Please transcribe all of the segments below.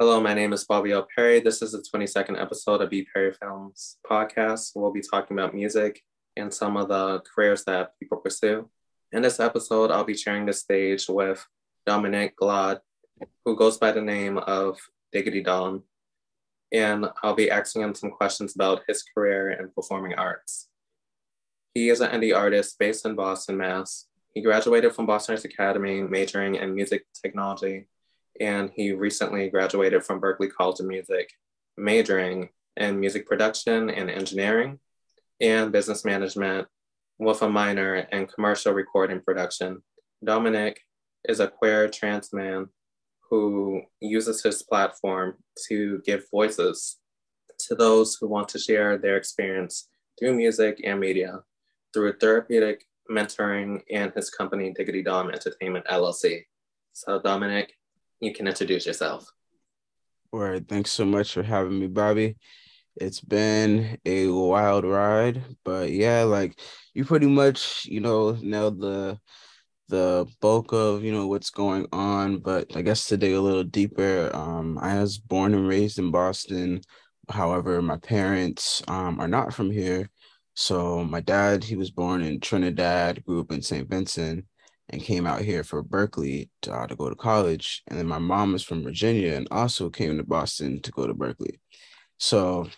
Hello, my name is Bobby L. Perry. This is the 22nd episode of B. Perry Films podcast. We'll be talking about music and some of the careers that people pursue. In this episode, I'll be sharing the stage with Dominic Glaude, who goes by the name of Diggity Dom. And I'll be asking him some questions about his career in performing arts. He is an indie artist based in Boston, Mass. He graduated from Boston Arts Academy, majoring in music technology, and he recently graduated from Berklee College of Music, majoring in music production and engineering and business management with a minor in commercial recording production. Dominic is a queer trans man who uses his platform to give voices to those who want to share their experience through music and media through therapeutic mentoring and his company Diggity Dom Entertainment LLC. So Dominic, you can introduce yourself. All right, thanks so much for having me, Bobby. It's been a wild ride, but yeah, like you pretty much, you know, nailed the the bulk of you know what's going on but i guess to dig a little deeper um i was born and raised in boston however my parents um are not from here so my dad he was born in trinidad grew up in st vincent and came out here for Berklee to, uh, to go to college and then my mom is from virginia and also came to boston to go to Berklee. so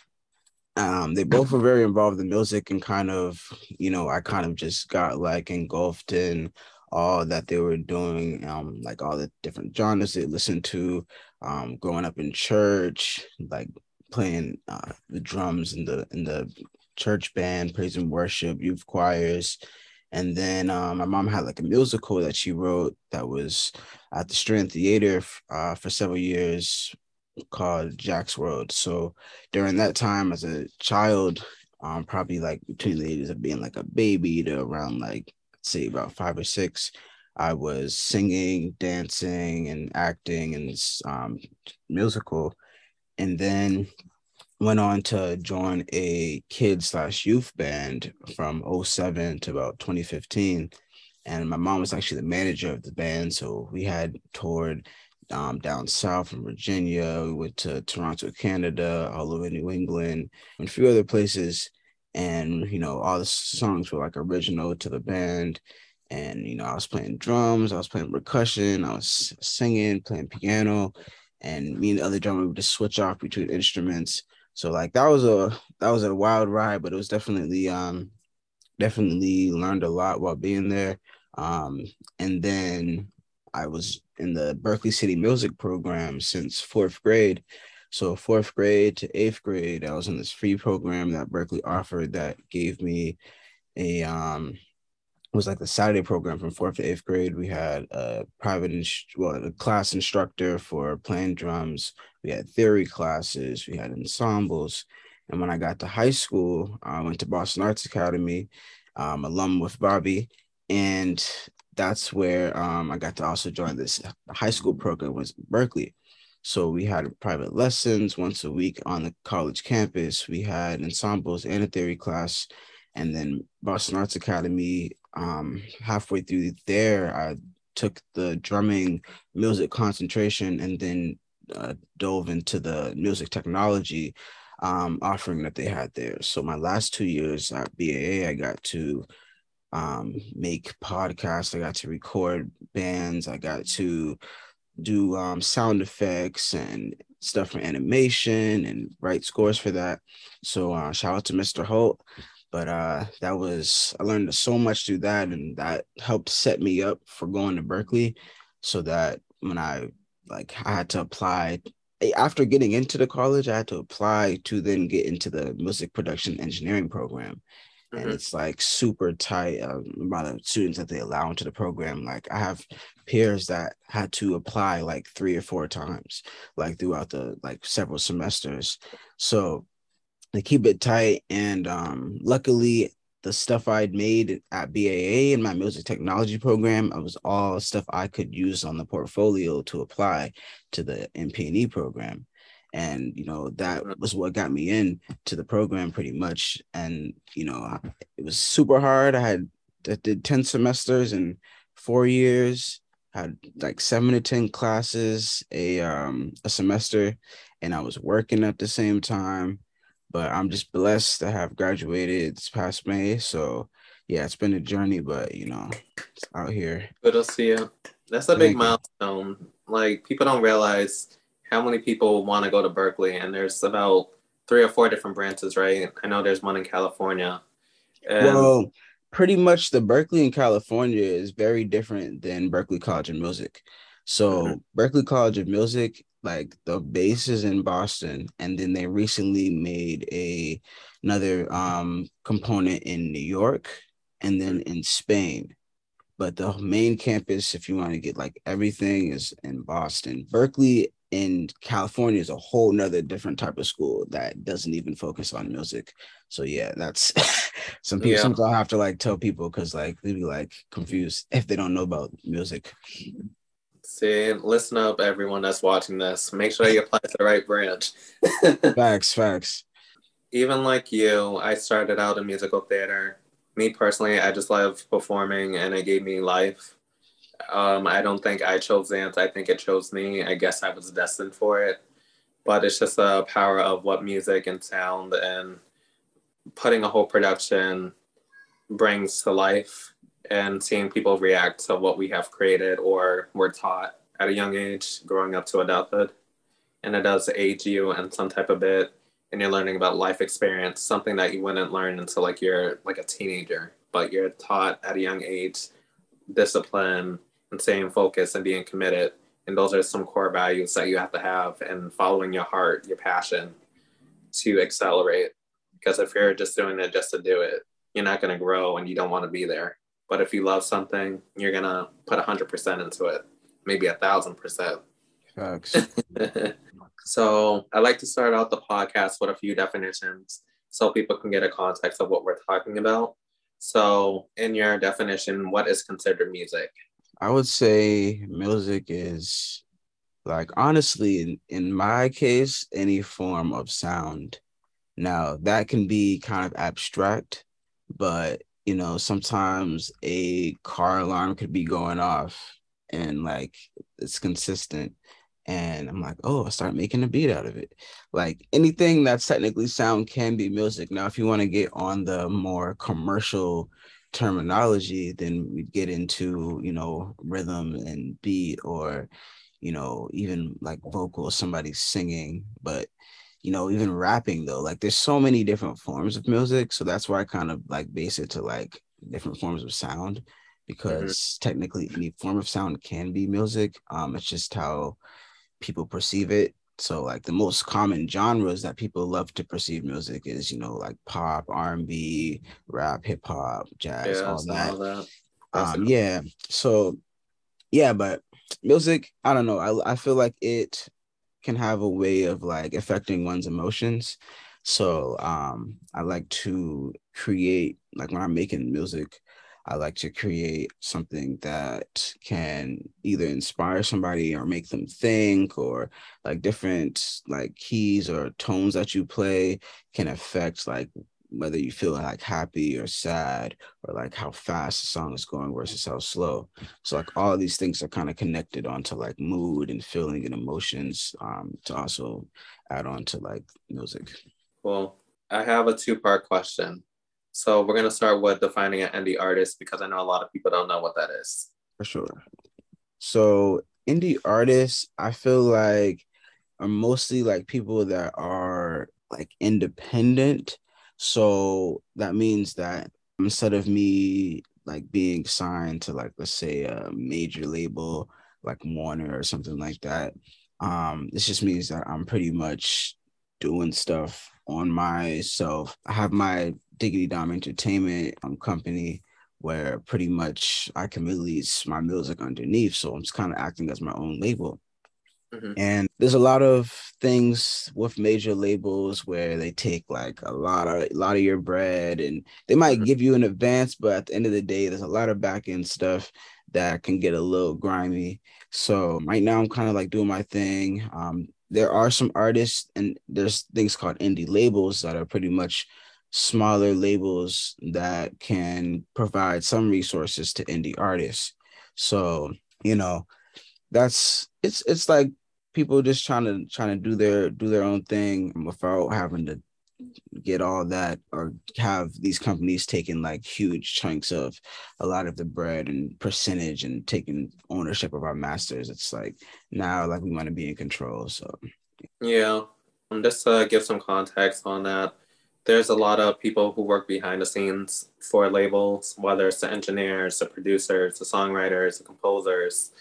um, they both were very involved in music and kind of, you know, I kind of just got like engulfed in all that they were doing, um, like all the different genres they listened to, um, growing up in church, like playing uh, the drums in the in the church band, praise and worship, youth choirs. And then um, my mom had like a musical that she wrote that was at the Strand Theater uh, for several years called Jack's World. So during that time as a child, um, probably like between the ages of being like a baby to around like say about five or six, I was singing, dancing, and acting in this um, musical, and then went on to join a kid slash youth band from 07 to about 2015 and my mom was actually the manager of the band so we had toured um, down south in Virginia. We went to Toronto, Canada, all over New England, and a few other places. And you know, all the songs were like original to the band. And you know, I was playing drums, I was playing percussion, I was singing, playing piano, and me and the other drummer would just switch off between instruments. So like that was a that was a wild ride, but it was definitely um definitely learned a lot while being there. Um, and then I was in the Berklee City Music Program since fourth grade. So fourth grade to eighth grade, I was in this free program that Berklee offered that gave me a um it was like the Saturday program from fourth to eighth grade. We had a private well, a class instructor for playing drums. We had theory classes. We had ensembles. And when I got to high school, I went to Boston Arts Academy, um, alum with Bobby, and that's where um, I got to also join this high school program was Berklee. So we had private lessons once a week on the college campus. We had ensembles and a theory class, and then Boston Arts Academy. Um, halfway through there, I took the drumming music concentration and then uh, dove into the music technology um, offering that they had there. So my last two years at BAA, I got to um, make podcasts. I got to record bands. I got to do um, sound effects and stuff for animation and write scores for that. So uh, shout out to Mr. Holt. But uh, that was I learned so much through that, and that helped set me up for going to Berklee, so that when I like I had to apply after getting into the college, I had to apply to then get into the music production engineering program and mm-hmm. it's like super tight um, amount of students that they allow into the program. Like I have peers that had to apply like three or four times, like throughout the like several semesters. So they keep it tight, and um, luckily the stuff I'd made at BAA in my music technology program, it was all stuff I could use on the portfolio to apply to the MP&E program. And you know that was what got me in to the program pretty much. And you know it was super hard. I had I did 10 semesters in four years had like seven to ten classes a um a semester, and I was working at the same time. But I'm just blessed to have graduated this past May. So yeah, it's been a journey, but you know, it's out here. Good to see you. That's a big milestone. Like people don't realize how many people want to go to Berklee, and there's about three or four different branches, right? I know there's one in California. And well, pretty much the Berkeley in California is very different than Berklee College of Music. So mm-hmm. Berklee College of Music, like the base is in Boston, and then they recently made a another um component in New York and then in Spain. But the main campus, if you want to get like everything, is in Boston. Berkeley in California is a whole nother different type of school that doesn't even focus on music. So yeah, that's some people yeah. sometimes I have to like tell people because like they be like confused if they don't know about music. See, listen up, everyone that's watching this. Make sure you apply to the right branch. facts, facts. Even like you, I started out in musical theater. Me personally, I just love performing and it gave me life. Um, I don't think I chose dance. I think it chose me. I guess I was destined for it. But it's just the power of what music and sound and putting a whole production brings to life and seeing people react to what we have created or were taught at a young age growing up to adulthood. And it does age you in some type of bit and you're learning about life experience, something that you wouldn't learn until like you're like a teenager, but you're taught at a young age discipline and staying focused and being committed. And those are some core values that you have to have and following your heart, your passion to accelerate. Because if you're just doing it just to do it, you're not going to grow and you don't want to be there. But if you love something, you're going to put 100% into it, maybe a thousand percent. So I like to start out the podcast with a few definitions so people can get a context of what we're talking about. So, in your definition, what is considered music? I would say music is like honestly in, in my case any form of sound. Now that can be kind of abstract, but you know sometimes a car alarm could be going off and like it's consistent and I'm like, oh, I start making a beat out of it. Like anything that's technically sound can be music. Now, if you want to get on the more commercial terminology, then we get into, you know, rhythm and beat or, you know, even like vocal, somebody singing. But, you know, even rapping though, like there's so many different forms of music. So that's why I kind of like base it to like different forms of sound because mm-hmm. technically any form of sound can be music. Um, it's just how people perceive it so like the most common genres that people love to perceive music is, you know, like pop, R&B, rap, hip hop, jazz, yeah, all that. All that. Um, yeah. So yeah, but music, I don't know. I I feel like it can have a way of like affecting one's emotions. So um I like to create like when I'm making music, I like to create something that can either inspire somebody or make them think, or like different like keys or tones that you play can affect like whether you feel like happy or sad or like how fast the song is going versus how slow. So like all these things are kind of connected onto like mood and feeling and emotions um to also add on to like music. Well, I have a two part question. So we're gonna start with defining an indie artist because I know a lot of people don't know what that is. For sure. So indie artists, I feel like are mostly like people that are like independent. So that means that instead of me like being signed to like let's say a major label like Warner or something like that, um, this just means that I'm pretty much doing stuff on myself. I have my Diggity Dom Entertainment um, company where pretty much I can release my music underneath. So I'm just kind of acting as my own label. Mm-hmm. And there's a lot of things with major labels where they take like a lot of a lot of your bread and they might mm-hmm. give you an advance, but at the end of the day, there's a lot of back end stuff that can get a little grimy. So right now I'm kind of like doing my thing. Um, there are some artists and there's things called indie labels that are pretty much smaller labels that can provide some resources to indie artists. So you know, that's it's it's like people just trying to trying to do their do their own thing without having to get all that or have these companies taking like huge chunks of a lot of the bread and percentage and taking ownership of our masters. It's like now like we want to be in control so. Yeah. Um, just to give some context on that there's a lot of people who work behind the scenes for labels whether it's the engineers the producers the songwriters the composers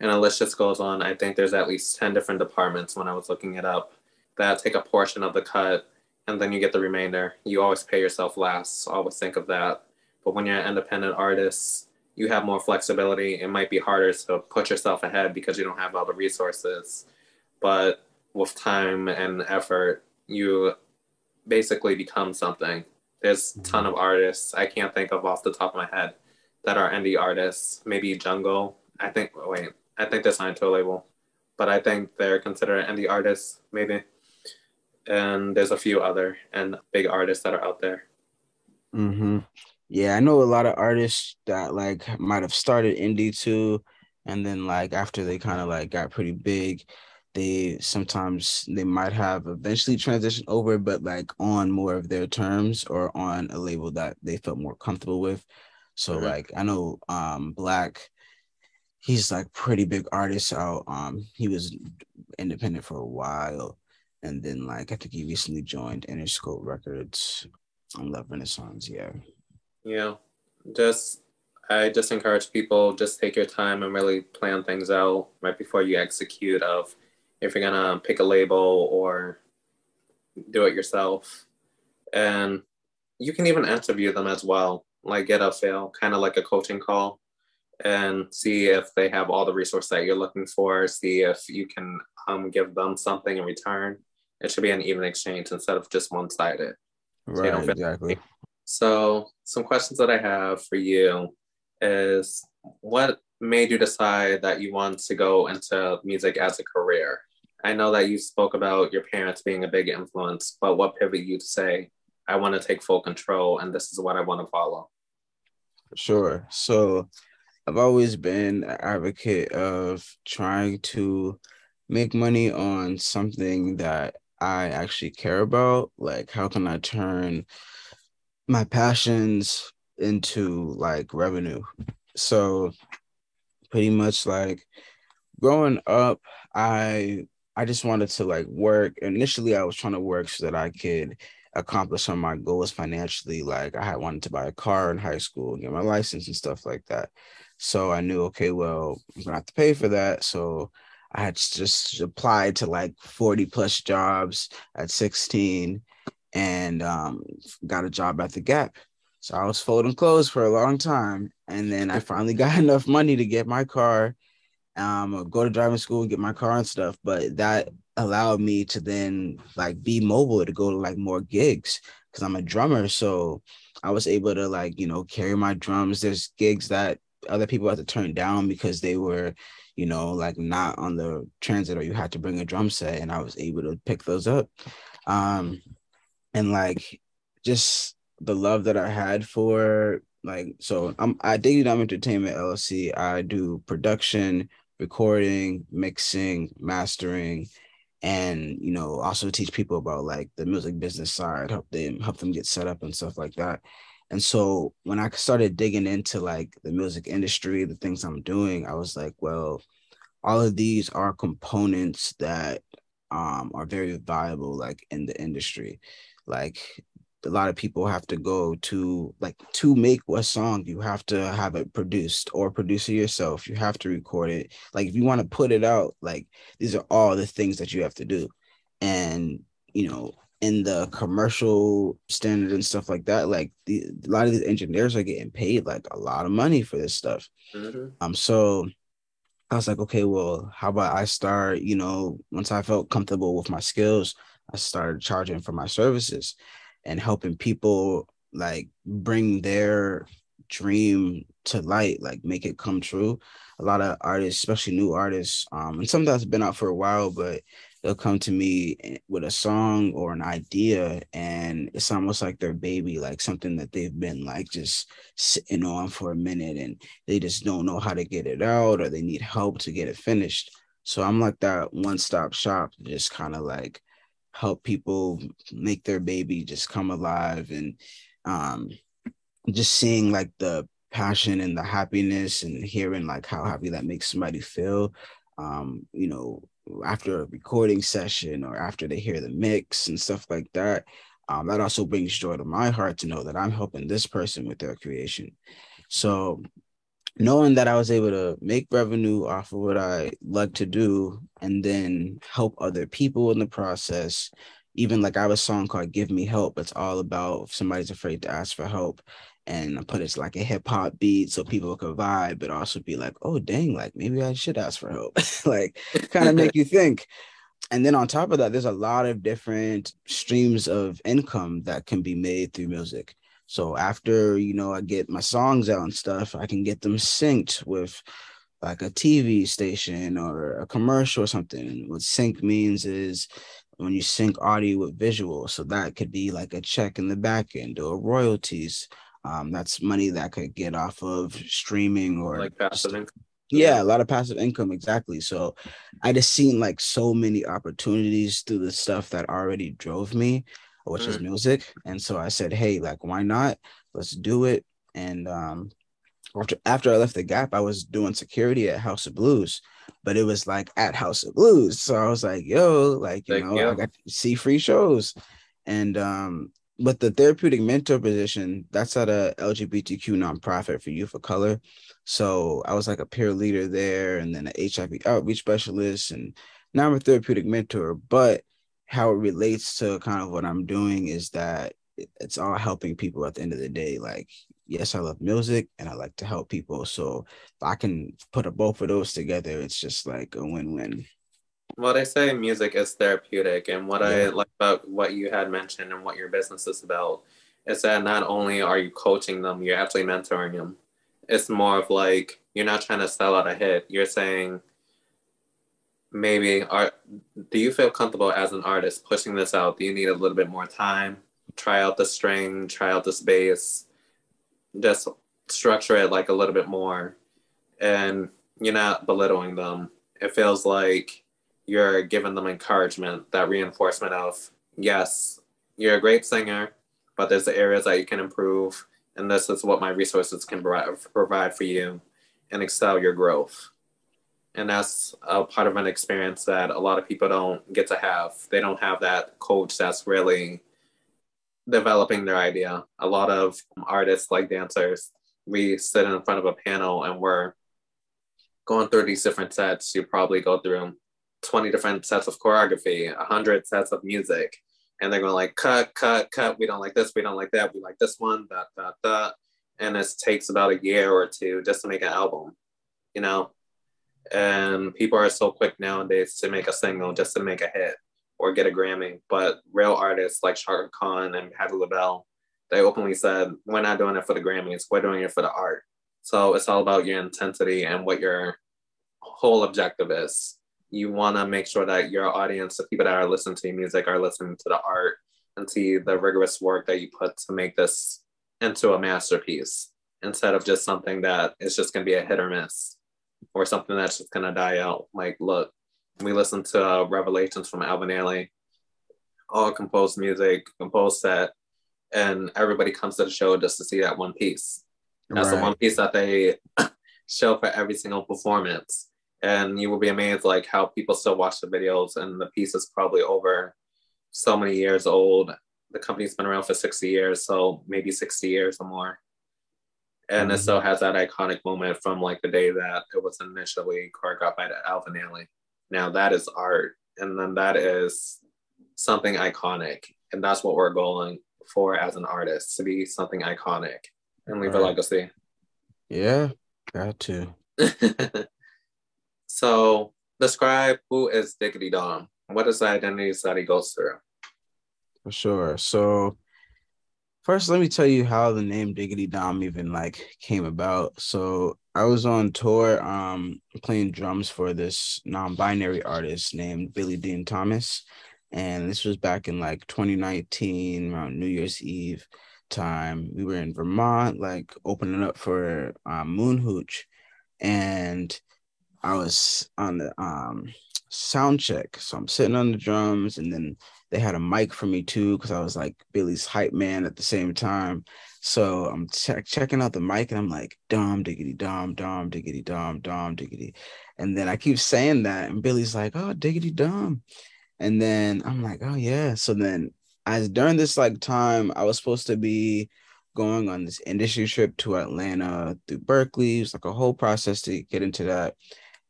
and a list just goes on i think there's at least 10 different departments when i was looking it up that take a portion of the cut and then you get the remainder. You always pay yourself last. Always think of that. But when you're an independent artist, you have more flexibility. It might be harder to put yourself ahead because you don't have all the resources. But with time and effort, you basically become something. There's a ton of artists I can't think of off the top of my head that are indie artists. Maybe Jungle. I think oh, wait, I think they're signed to a label, but I think they're considered indie artists. Maybe and there's a few other and big artists that are out there. Mm-hmm. Yeah, I know a lot of artists that like might have started indie too, and then like after they kind of like got pretty big, they sometimes they might have eventually transitioned over, but like on more of their terms or on a label that they felt more comfortable with. So mm-hmm. like I know um Black, he's like pretty big artist out. Um he was independent for a while and then like I think he recently joined Interscope Records on Love Renaissance. Yeah. Yeah. Just I just encourage people just take your time and really plan things out right before you execute of if you're gonna pick a label or do it yourself. And you can even interview them as well, like get a feel, kind of like a coaching call and see if they have all the resources that you're looking for, see if you can um, give them something in return it should be an even exchange instead of just one sided. Right, so exactly. So, some questions that I have for you is what made you decide that you want to go into music as a career? I know that you spoke about your parents being a big influence, but what pivot you to say, I want to take full control and this is what I want to follow? Sure. So, I've always been an advocate of trying to make money on something that I actually care about. Like, how can I turn my passions into like revenue? So, pretty much like growing up, I I just wanted to like work. Initially, I was trying to work so that I could accomplish some of my goals financially. Like I had wanted to buy a car in high school get my license and stuff like that. So I knew, okay, well, I'm gonna have to pay for that. So I had just applied to like 40 plus jobs at 16 and um, got a job at the Gap. So I was folding clothes for a long time. And then I finally got enough money to get my car, um, go to driving school, get my car and stuff. But that allowed me to then like be mobile to go to like more gigs because I'm a drummer. So I was able to like, you know, carry my drums. There's gigs that other people had to turn down because they were you know, like not on the transit or you had to bring a drum set and I was able to pick those up. Um and like just the love that I had for like so I'm I Diggity Dom Entertainment LLC. I do production, recording, mixing, mastering, and you know also teach people about like the music business side, help them help them get set up and stuff like that. And so when I started digging into like the music industry, the things I'm doing, I was like, well, all of these are components that um, are very viable like in the industry. Like a lot of people have to go to like to make a song you have to have it produced or produce it yourself. You have to record it. Like if you want to put it out like these are all the things that you have to do. And you know in the commercial standard and stuff like that, like the, a lot of these engineers are getting paid like a lot of money for this stuff. Mm-hmm. Um, so I was like, okay, well, how about I start, you know, once I felt comfortable with my skills, I started charging for my services and helping people like bring their dream to light, like make it come true. A lot of artists, especially new artists, um, and some that's been out for a while, but they'll come to me with a song or an idea and it's almost like their baby like something that they've been like just sitting on for a minute and they just don't know how to get it out or they need help to get it finished. So i'm like that one-stop shop just kind of like help people make their baby just come alive and um just seeing like the passion and the happiness and hearing like how happy that makes somebody feel um you know after a recording session or after they hear the mix and stuff like that um, that also brings joy to my heart to know that i'm helping this person with their creation. So knowing that i was able to make revenue off of what i like to do and then help other people in the process even like i have a song called give me help it's all about if somebody's afraid to ask for help and I put it like a hip hop beat so people could vibe, but also be like, oh dang, like maybe I should ask for help. like kind of make you think. And then on top of that, there's a lot of different streams of income that can be made through music. So after you know I get my songs out and stuff, I can get them synced with like a TV station or a commercial or something. What sync means is when you sync audio with visual. So that could be like a check in the back end or royalties um, that's money that could get off of streaming or like passive income. Yeah, a lot of passive income, exactly. So I just seen like so many opportunities through the stuff that already drove me, which mm. is music. And so I said, hey, like, why not? Let's do it. And um after after I left the gap, I was doing security at House of Blues, but it was like at House of Blues. So I was like, yo, like, you like, know, yeah. I got to see free shows. And um but the therapeutic mentor position that's at a lgbtq nonprofit for youth of color. So i was like a peer leader there and then an hiv outreach specialist and now i'm a therapeutic mentor. But how it relates to kind of what i'm doing is that it's all helping people at the end of the day. Like yes i love music and i like to help people so if i can put a, both of those together it's just like a win-win well, they say music is therapeutic, and what yeah. I like about what you had mentioned and what your business is about is that not only are you coaching them, you're actually mentoring them. It's more of like you're not trying to sell out a hit. You're saying maybe art. Do you feel comfortable as an artist pushing this out? Do you need a little bit more time? Try out the string, try out the space, just structure it like a little bit more, and you're not belittling them. It feels like you're giving them encouragement, that reinforcement of, yes, you're a great singer, but there's the areas that you can improve. And this is what my resources can provide for you and excel your growth. And that's a part of an experience that a lot of people don't get to have. They don't have that coach that's really developing their idea. A lot of artists, like dancers, we sit in front of a panel and we're going through these different sets. You probably go through 20 different sets of choreography, 100 sets of music. And they're going like, cut, cut, cut. We don't like this. We don't like that. We like this one, that, that, that. And it takes about a year or two just to make an album, you know? And people are so quick nowadays to make a single just to make a hit or get a Grammy. But real artists like Chaka Khan and Patti LaBelle, they openly said, we're not doing it for the Grammys. We're doing it for the art. So it's all about your intensity and what your whole objective is you want to make sure that your audience, the people that are listening to your music, are listening to the art and see the rigorous work that you put to make this into a masterpiece instead of just something that is just going to be a hit or miss or something that's just going to die out. Like, look, we listened to uh, Revelations from Alvin Ailey, all composed music, composed set, and everybody comes to the show just to see that one piece. That's right. the one piece that they show for every single performance and you will be amazed like how people still watch the videos and the piece is probably over so many years old the company's been around for 60 years so maybe 60 years or more and mm-hmm. it still has that iconic moment from like the day that it was initially choreographed by Alvin Ailey. Now that is art, and then that is something iconic, and that's what we're going for as an artist to be something iconic and leave right. a legacy. Yeah, got to. So describe who is Diggity Dom. What is the identities that he goes through? For sure. So first let me tell you how the name Diggity Dom even like came about. So I was on tour um playing drums for this non-binary artist named Billy Dean Thomas. And this was back in like 2019 around New Year's Eve time. We were in Vermont, like opening up for um, Moon Hooch. And I was on the um sound check. So I'm sitting on the drums and then they had a mic for me too because I was like Billy's hype man at the same time. So I'm check, checking out the mic and I'm like, dom diggity dom dom diggity dom dom diggity. And then I keep saying that and Billy's like, oh diggity dom. And then I'm like, oh yeah. So then as during this like time, I was supposed to be going on this industry trip to Atlanta through Berklee. It was like a whole process to get into that.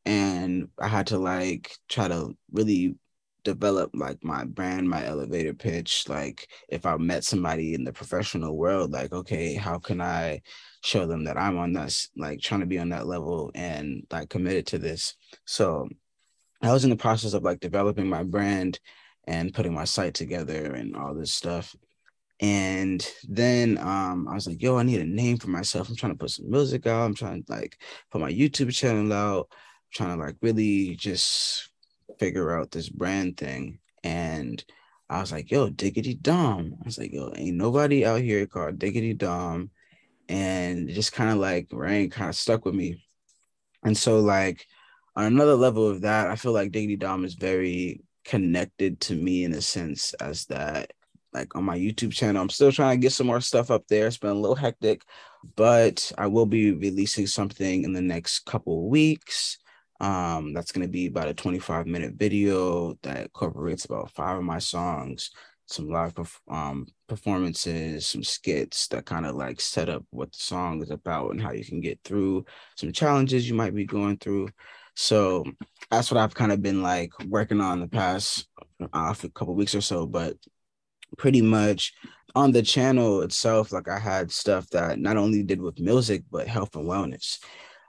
And I had to like try to really develop like my brand, my elevator pitch. Like if I met somebody in the professional world, like, okay, how can I show them that I'm on that, like trying to be on that level and like committed to this. So I was in the process of like developing my brand and putting my site together and all this stuff. And then um, I was like, yo, I need a name for myself. I'm trying to put some music out. I'm trying to like put my YouTube channel out. Trying to like really just figure out this brand thing. And I was like, yo, Diggity Dom. I was like, yo, ain't nobody out here called Diggity Dom. And just kind of like rang, kind of stuck with me. And so, like, on another level of that, I feel like Diggity Dom is very connected to me in a sense as that like on my YouTube channel. I'm still trying to get some more stuff up there. It's been a little hectic, but I will be releasing something in the next couple weeks. Um, that's going to be about a 25 minute video that incorporates about five of my songs, some live um, performances, some skits that kind of like set up what the song is about and how you can get through some challenges you might be going through. So that's what I've kind of been like working on the past uh, couple weeks or so. But pretty much on the channel itself, like I had stuff that not only did with music but health and wellness.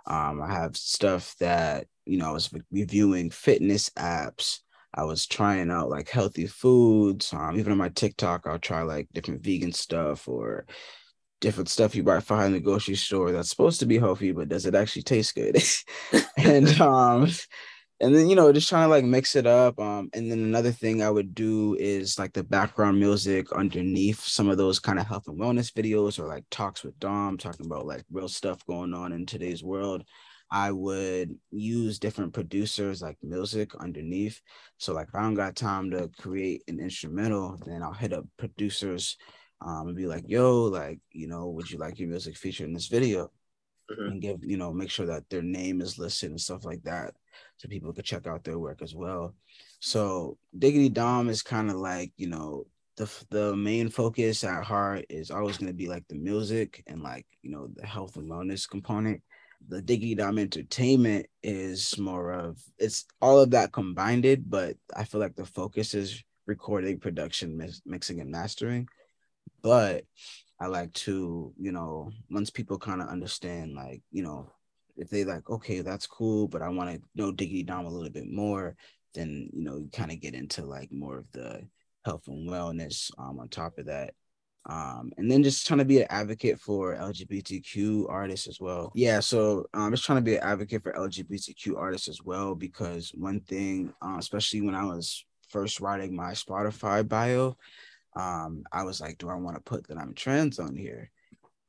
Um, I have stuff that you know, I was reviewing fitness apps. I was trying out like healthy foods. Um, even on my TikTok, I'll try like different vegan stuff or different stuff you might find in the grocery store that's supposed to be healthy, but does it actually taste good? and um, and then you know, just trying to like mix it up. Um, and then another thing I would do is like the background music underneath some of those kind of health and wellness videos or like talks with Dom, talking about like real stuff going on in today's world. I would use different producers like music underneath. So like if I don't got time to create an instrumental, then I'll hit up producers um, and be like, yo, like, you know, would you like your music featured in this video? Mm-hmm. And give, you know, make sure that their name is listed and stuff like that. So people could check out their work as well. So Diggity Dom is kind of like, you know, the the main focus at heart is always going to be like the music and like, you know, the health and wellness component the Diggity Dom Entertainment is more of it's all of that combined, it, but I feel like the focus is recording, production, mix, mixing, and mastering. But I like to, you know, once people kind of understand, like, you know, if they like, okay, that's cool, but I want to know Diggity Dom a little bit more, then you know, you kind of get into like more of the health and wellness um, on top of that um, and then just trying to be an advocate for LGBTQ artists as well. Yeah, so I'm um, just trying to be an advocate for LGBTQ artists as well because one thing, uh, especially when I was first writing my Spotify bio, um, I was like, do I want to put that I'm trans on here?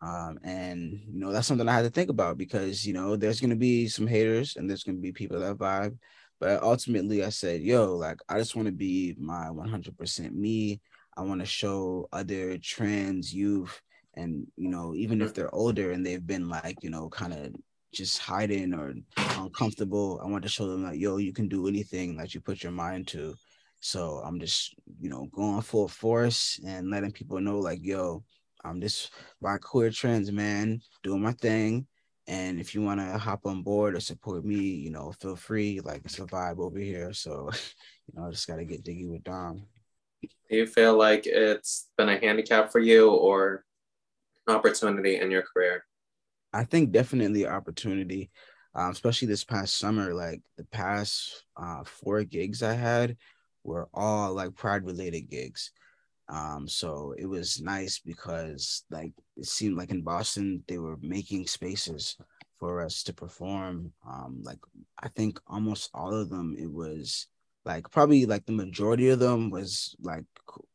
Um, and you know that's something I had to think about because you know there's gonna be some haters and there's gonna be people that vibe, but ultimately I said, yo, like I just want to be my 100% me. I want to show other trans youth and you know even if mm-hmm. they're older and they've been like you know kind of just hiding or uncomfortable i want to show them that yo you can do anything that you put your mind to. So i'm just you know going full force and letting people know like yo i'm this black queer trans man doing my thing. And if you want to hop on board or support me you know feel free like it's a vibe over here. So you know i just got to get diggy with dom do you feel like it's been a handicap for you or opportunity in your career? I think definitely opportunity, um, especially this past summer. Like the past uh, four gigs I had were all like pride related gigs. Um, so it was nice because like it seemed like in Boston they were making spaces for us to perform. Um, like I think almost all of them, it was like probably like the majority of them was like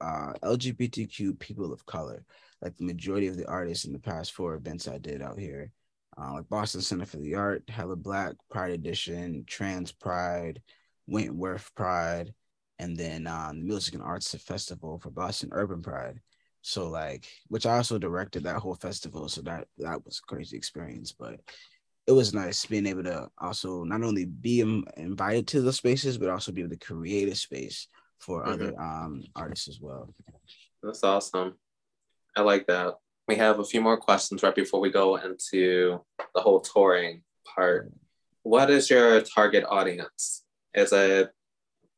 uh, LGBTQ people of color. Like the majority of the artists in the past four events I did out here, uh, like Boston Center for the Art, Hella Black, Pride Edition, Trans Pride, Wentworth Pride, and then um, the Music and Arts Festival for Boston Urban Pride. So like, which I also directed that whole festival, so that that was a crazy experience. But it was nice being able to also not only be invited to the spaces, but also be able to create a space for mm-hmm. other um, artists as well. That's awesome. I like that. We have a few more questions right before we go into the whole touring part. What is your target audience? Is it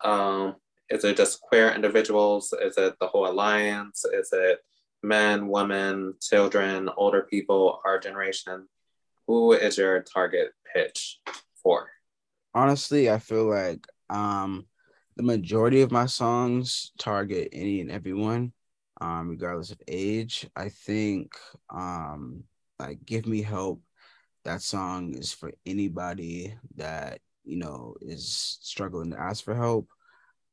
um, is it just queer individuals? Is it the whole alliance? Is it men, women, children, older people, our generation? Who is your target pitch for? Honestly, I feel like um, the majority of my songs target any and everyone, um, regardless of age. I think um, like "Give Me Help," that song is for anybody that you know is struggling to ask for help,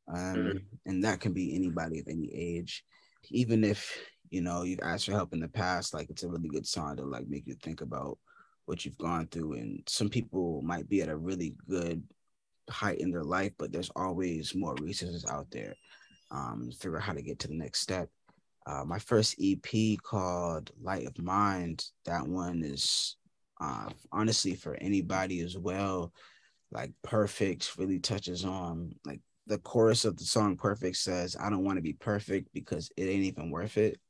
um, mm-hmm. and that can be anybody of any age, even if you know you've asked for help in the past. Like it's a really good song to like make you think about what you've gone through. And some people might be at a really good height in their life, but there's always more resources out there. Um, figure out how to get to the next step. Uh, my first EP called Light of Mind, that one is uh, honestly for anybody as well. Like Perfect really touches on like the chorus of the song Perfect says, I don't want to be perfect because it ain't even worth it.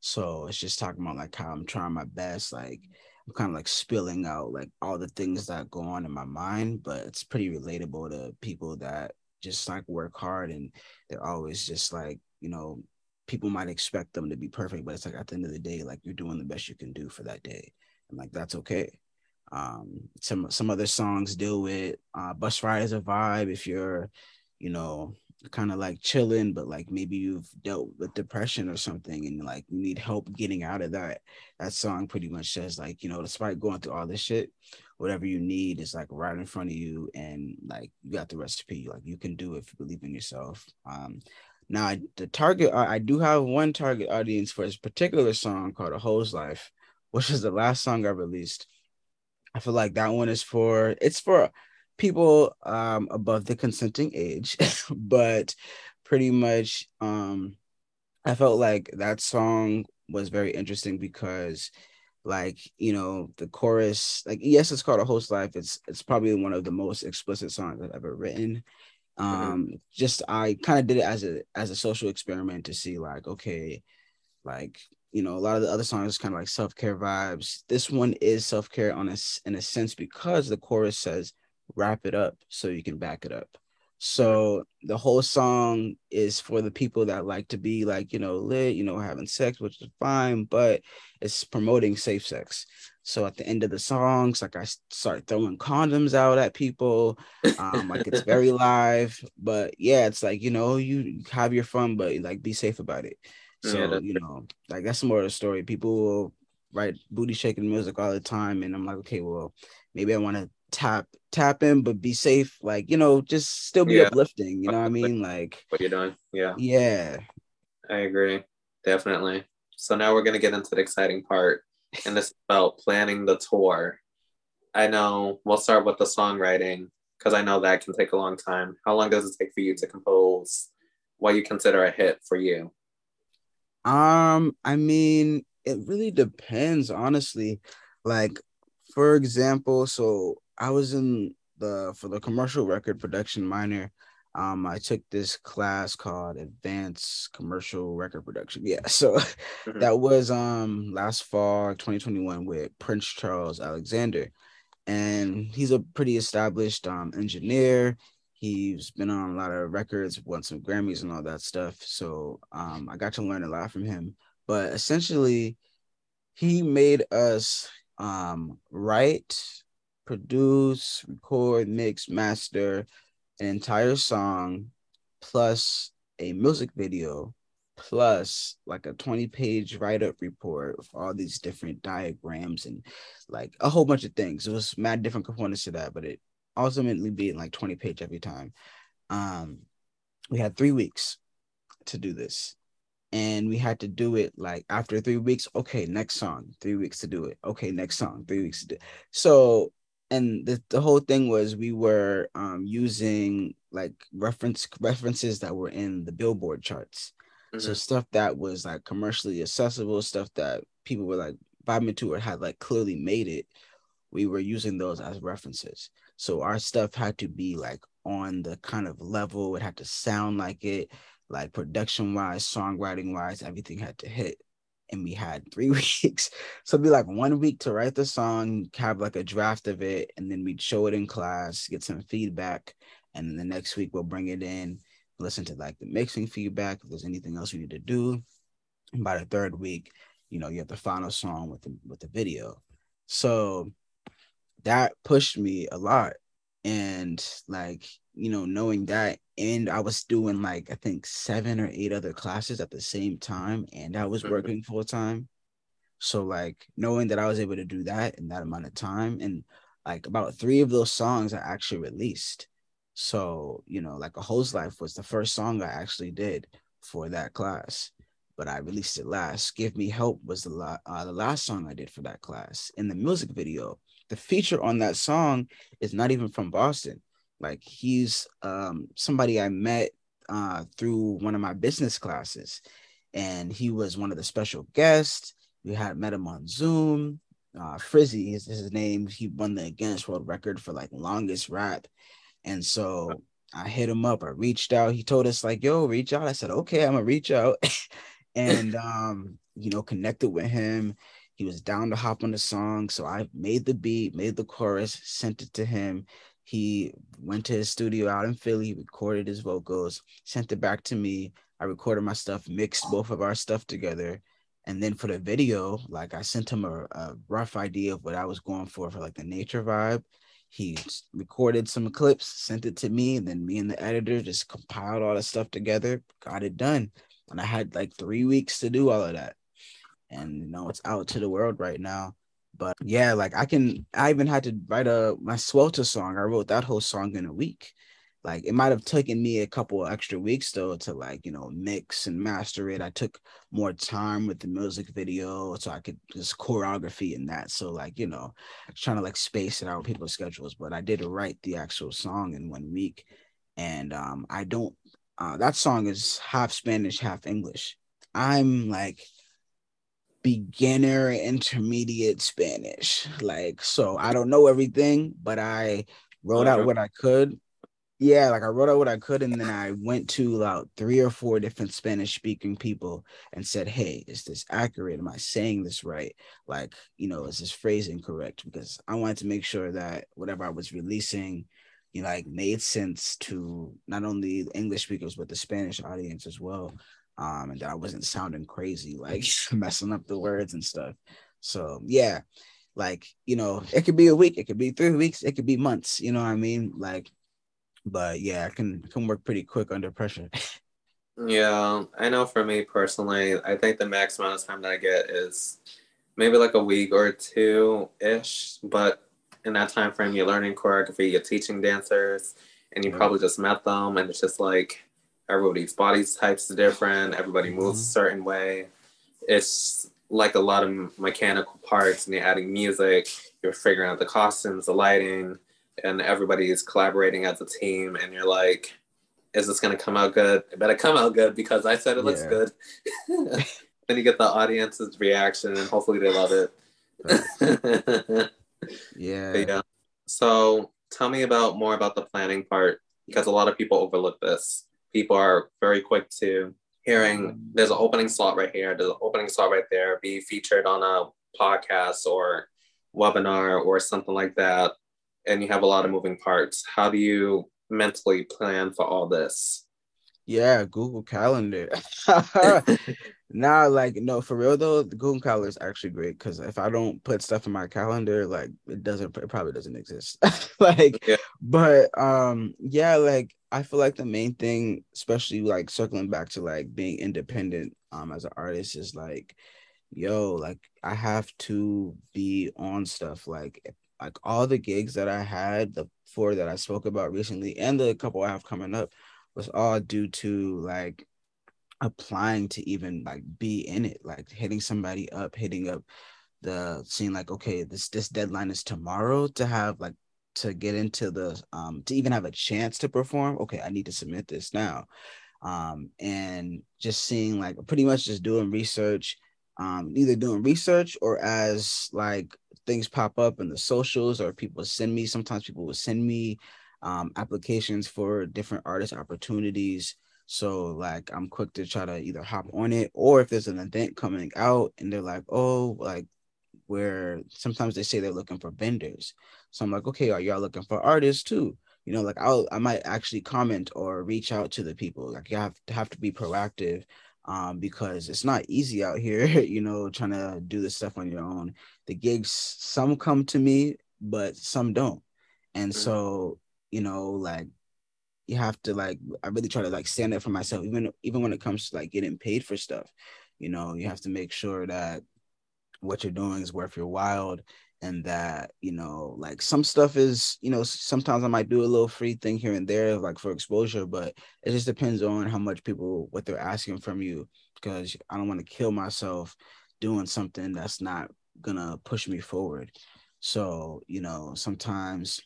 So it's just talking about like how I'm trying my best, like I'm kind of like spilling out like all the things that go on in my mind, but it's pretty relatable to people that just like work hard and they're always just like, you know, people might expect them to be perfect, but it's like at the end of the day, like you're doing the best you can do for that day. And like that's okay. Um, some some other songs deal with uh bus ride as a vibe if you're, you know, kind of like chilling, but like maybe you've dealt with depression or something and like you need help getting out of that. That song pretty much says like, you know, despite going through all this shit, whatever you need is like right in front of you and like you got the recipe. Like you can do it if you believe in yourself. Um now the target I do have one target audience for this particular song called A Hoe's Life, which is the last song I released. I feel like that one is for it's for people um, above the consenting age, but pretty much um, I felt like that song was very interesting because like you know the chorus like yes it's called a Hoe's Life. It's it's probably one of the most explicit songs i've ever written. Um mm-hmm. just i kind of did it as a as a social experiment to see like okay like you know a lot of the other songs kind of like self-care vibes. This one is self-care on a in a sense because the chorus says wrap it up so you can back it up. So the whole song is for the people that like to be like, you know, lit, you know, having sex, which is fine, but it's promoting safe sex. So at the end of the songs, like I start throwing condoms out at people. Um, like it's very live, but yeah, it's like, you know, you have your fun, but like be safe about it. So, yeah, you know, like that's more of the story. People will write booty shaking music all the time. And I'm like, okay, well, maybe I want to tap tap in, but be safe. Like you know, just still be yeah. uplifting. You know what I mean? Like what you're doing. Yeah. Yeah. I agree. Definitely. So now we're gonna get into the exciting part, and this is about planning the tour. I know we'll start with the songwriting because I know that can take a long time. How long does it take for you to compose what you consider a hit for you? Um, I mean, it really depends, honestly. Like, for example, so I was in the for the commercial record production minor. Um, I took this class called Advanced Commercial Record Production. Yeah, so mm-hmm. that was um last fall, 2021, with Prince Charles Alexander, and he's a pretty established um engineer. He's been on a lot of records, won some Grammys and all that stuff. So um, I got to learn a lot from him. But essentially, he made us um, write produce, record, mix, master an entire song plus a music video plus like a 20 page write up report with all these different diagrams and like a whole bunch of things. It was mad different components to that, but it ultimately being like 20 page every time. Um, we had three weeks to do this and we had to do it like after three weeks okay next song three weeks to do it okay next song three weeks to do it. so and the, the whole thing was we were um using like reference references that were in the billboard charts mm-hmm. so stuff that was like commercially accessible stuff that people were like vibing to or had like clearly made it we were using those as references so our stuff had to be like on the kind of level it had to sound like it like production wise, songwriting wise, everything had to hit. And we had three weeks. So it'd be like one week to write the song, have like a draft of it, and then we'd show it in class, get some feedback. And then the next week we'll bring it in, listen to like the mixing feedback, if there's anything else we need to do. And by the third week, you know, you have the final song with the with the video. So that pushed me a lot. And like you know, knowing that, and I was doing like I think seven or eight other classes at the same time, and I was mm-hmm. working full time. So like knowing that I was able to do that in that amount of time, and like about three of those songs I actually released. So you know, like a Hoe's Life was the first song I actually did for that class, but I released it last. Give Me Help was the la- uh, the last song I did for that class. In the music video, the feature on that song is not even from Boston. Like he's um, somebody I met uh, through one of my business classes, and he was one of the special guests. We had met him on Zoom. Uh, Frizzy is his name. He won the Guinness World Record for like longest rap, and so I hit him up. I reached out. He told us like, "Yo, reach out." I said, "Okay, I'm gonna reach out," and um, you know, connected with him. He was down to hop on the song, so I made the beat, made the chorus, sent it to him. He went to his studio out in Philly, recorded his vocals, sent it back to me. I recorded my stuff, mixed both of our stuff together. And then for the video, like I sent him a, a rough idea of what I was going for for like the nature vibe. He recorded some clips, sent it to me, and then me and the editor just compiled all the stuff together, got it done. And I had like three weeks to do all of that. And you know, it's out to the world right now. But yeah, like I can, I even had to write a my swelter song. I wrote that whole song in a week. Like it might have taken me a couple extra weeks though to like you know mix and master it. I took more time with the music video so I could just choreography and that. So like you know, trying to like space it out with people's schedules. But I did write the actual song in one week, and um I don't. Uh, that song is half Spanish, half English. I'm like beginner intermediate Spanish. Like, so I don't know everything, but I wrote out what I could. Yeah, like I wrote out what I could, and then I went to about three or four different Spanish speaking people and said, Hey, is this accurate? Am I saying this right? Like, you know, is this phrasing correct? Because I wanted to make sure that whatever I was releasing, you know, like made sense to not only English speakers, but the Spanish audience as well um, and that I wasn't sounding crazy, like messing up the words and stuff. So yeah, like you know, it could be a week, it could be three weeks, it could be months. You know what I mean? Like, but yeah, I can can work pretty quick under pressure. yeah, I know. For me personally, I think the max amount of time that I get is maybe like a week or two ish, but in that time frame, you're learning choreography, you're teaching dancers, and you probably just met them, and it's just like everybody's body types is different everybody moves mm-hmm. a certain way. It's like a lot of mechanical parts and you're adding music you're figuring out the costumes the lighting and everybody is collaborating as a team and you're like is this going to come out good? It better come out good because i said it looks yeah. good. Then you get the audience's reaction and hopefully they love it. Yeah. But yeah. So tell me about more about the planning part because a lot of people overlook this people are very quick to hearing. Mm-hmm. There's an opening slot right here, there's an opening slot right there, be featured on a podcast or webinar or something like that, and you have a lot of moving parts. How do you mentally plan for all this? Yeah, Google Calendar. nah, like no, for real though, the Google Calendar is actually great because if I don't put stuff in my calendar, like it doesn't, it probably doesn't exist. like, yeah. but um, yeah, like I feel like the main thing, especially like circling back to like being independent, um, as an artist, is like, yo, like I have to be on stuff. Like, like all the gigs that I had, the four that I spoke about recently, and the couple I have coming up was all due to like applying to even like be in it, like hitting somebody up, hitting up the seeing like, okay, this this deadline is tomorrow to have like to get into the um to even have a chance to perform. Okay, I need to submit this now. Um, and just seeing like pretty much just doing research, um, either doing research or as like things pop up in the socials or people send me. Sometimes people will send me um, applications for different artist opportunities. So like I'm quick to try to either hop on it or if there's an event coming out and they're like, oh, like where sometimes they say they're looking for vendors. So I'm like, okay, are y'all looking for artists too? You know, like I'll I might actually comment or reach out to the people. Like you have to have to be proactive um, because it's not easy out here, you know, trying to do this stuff on your own. The gigs, some come to me, but some don't. And mm-hmm. so you know, like you have to like I really try to like stand up for myself, even even when it comes to like getting paid for stuff. You know, you have to make sure that what you're doing is worth your while and that you know like some stuff is you know sometimes i might do a little free thing here and there like for exposure but it just depends on how much people what they're asking from you because i don't want to kill myself doing something that's not gonna push me forward so you know sometimes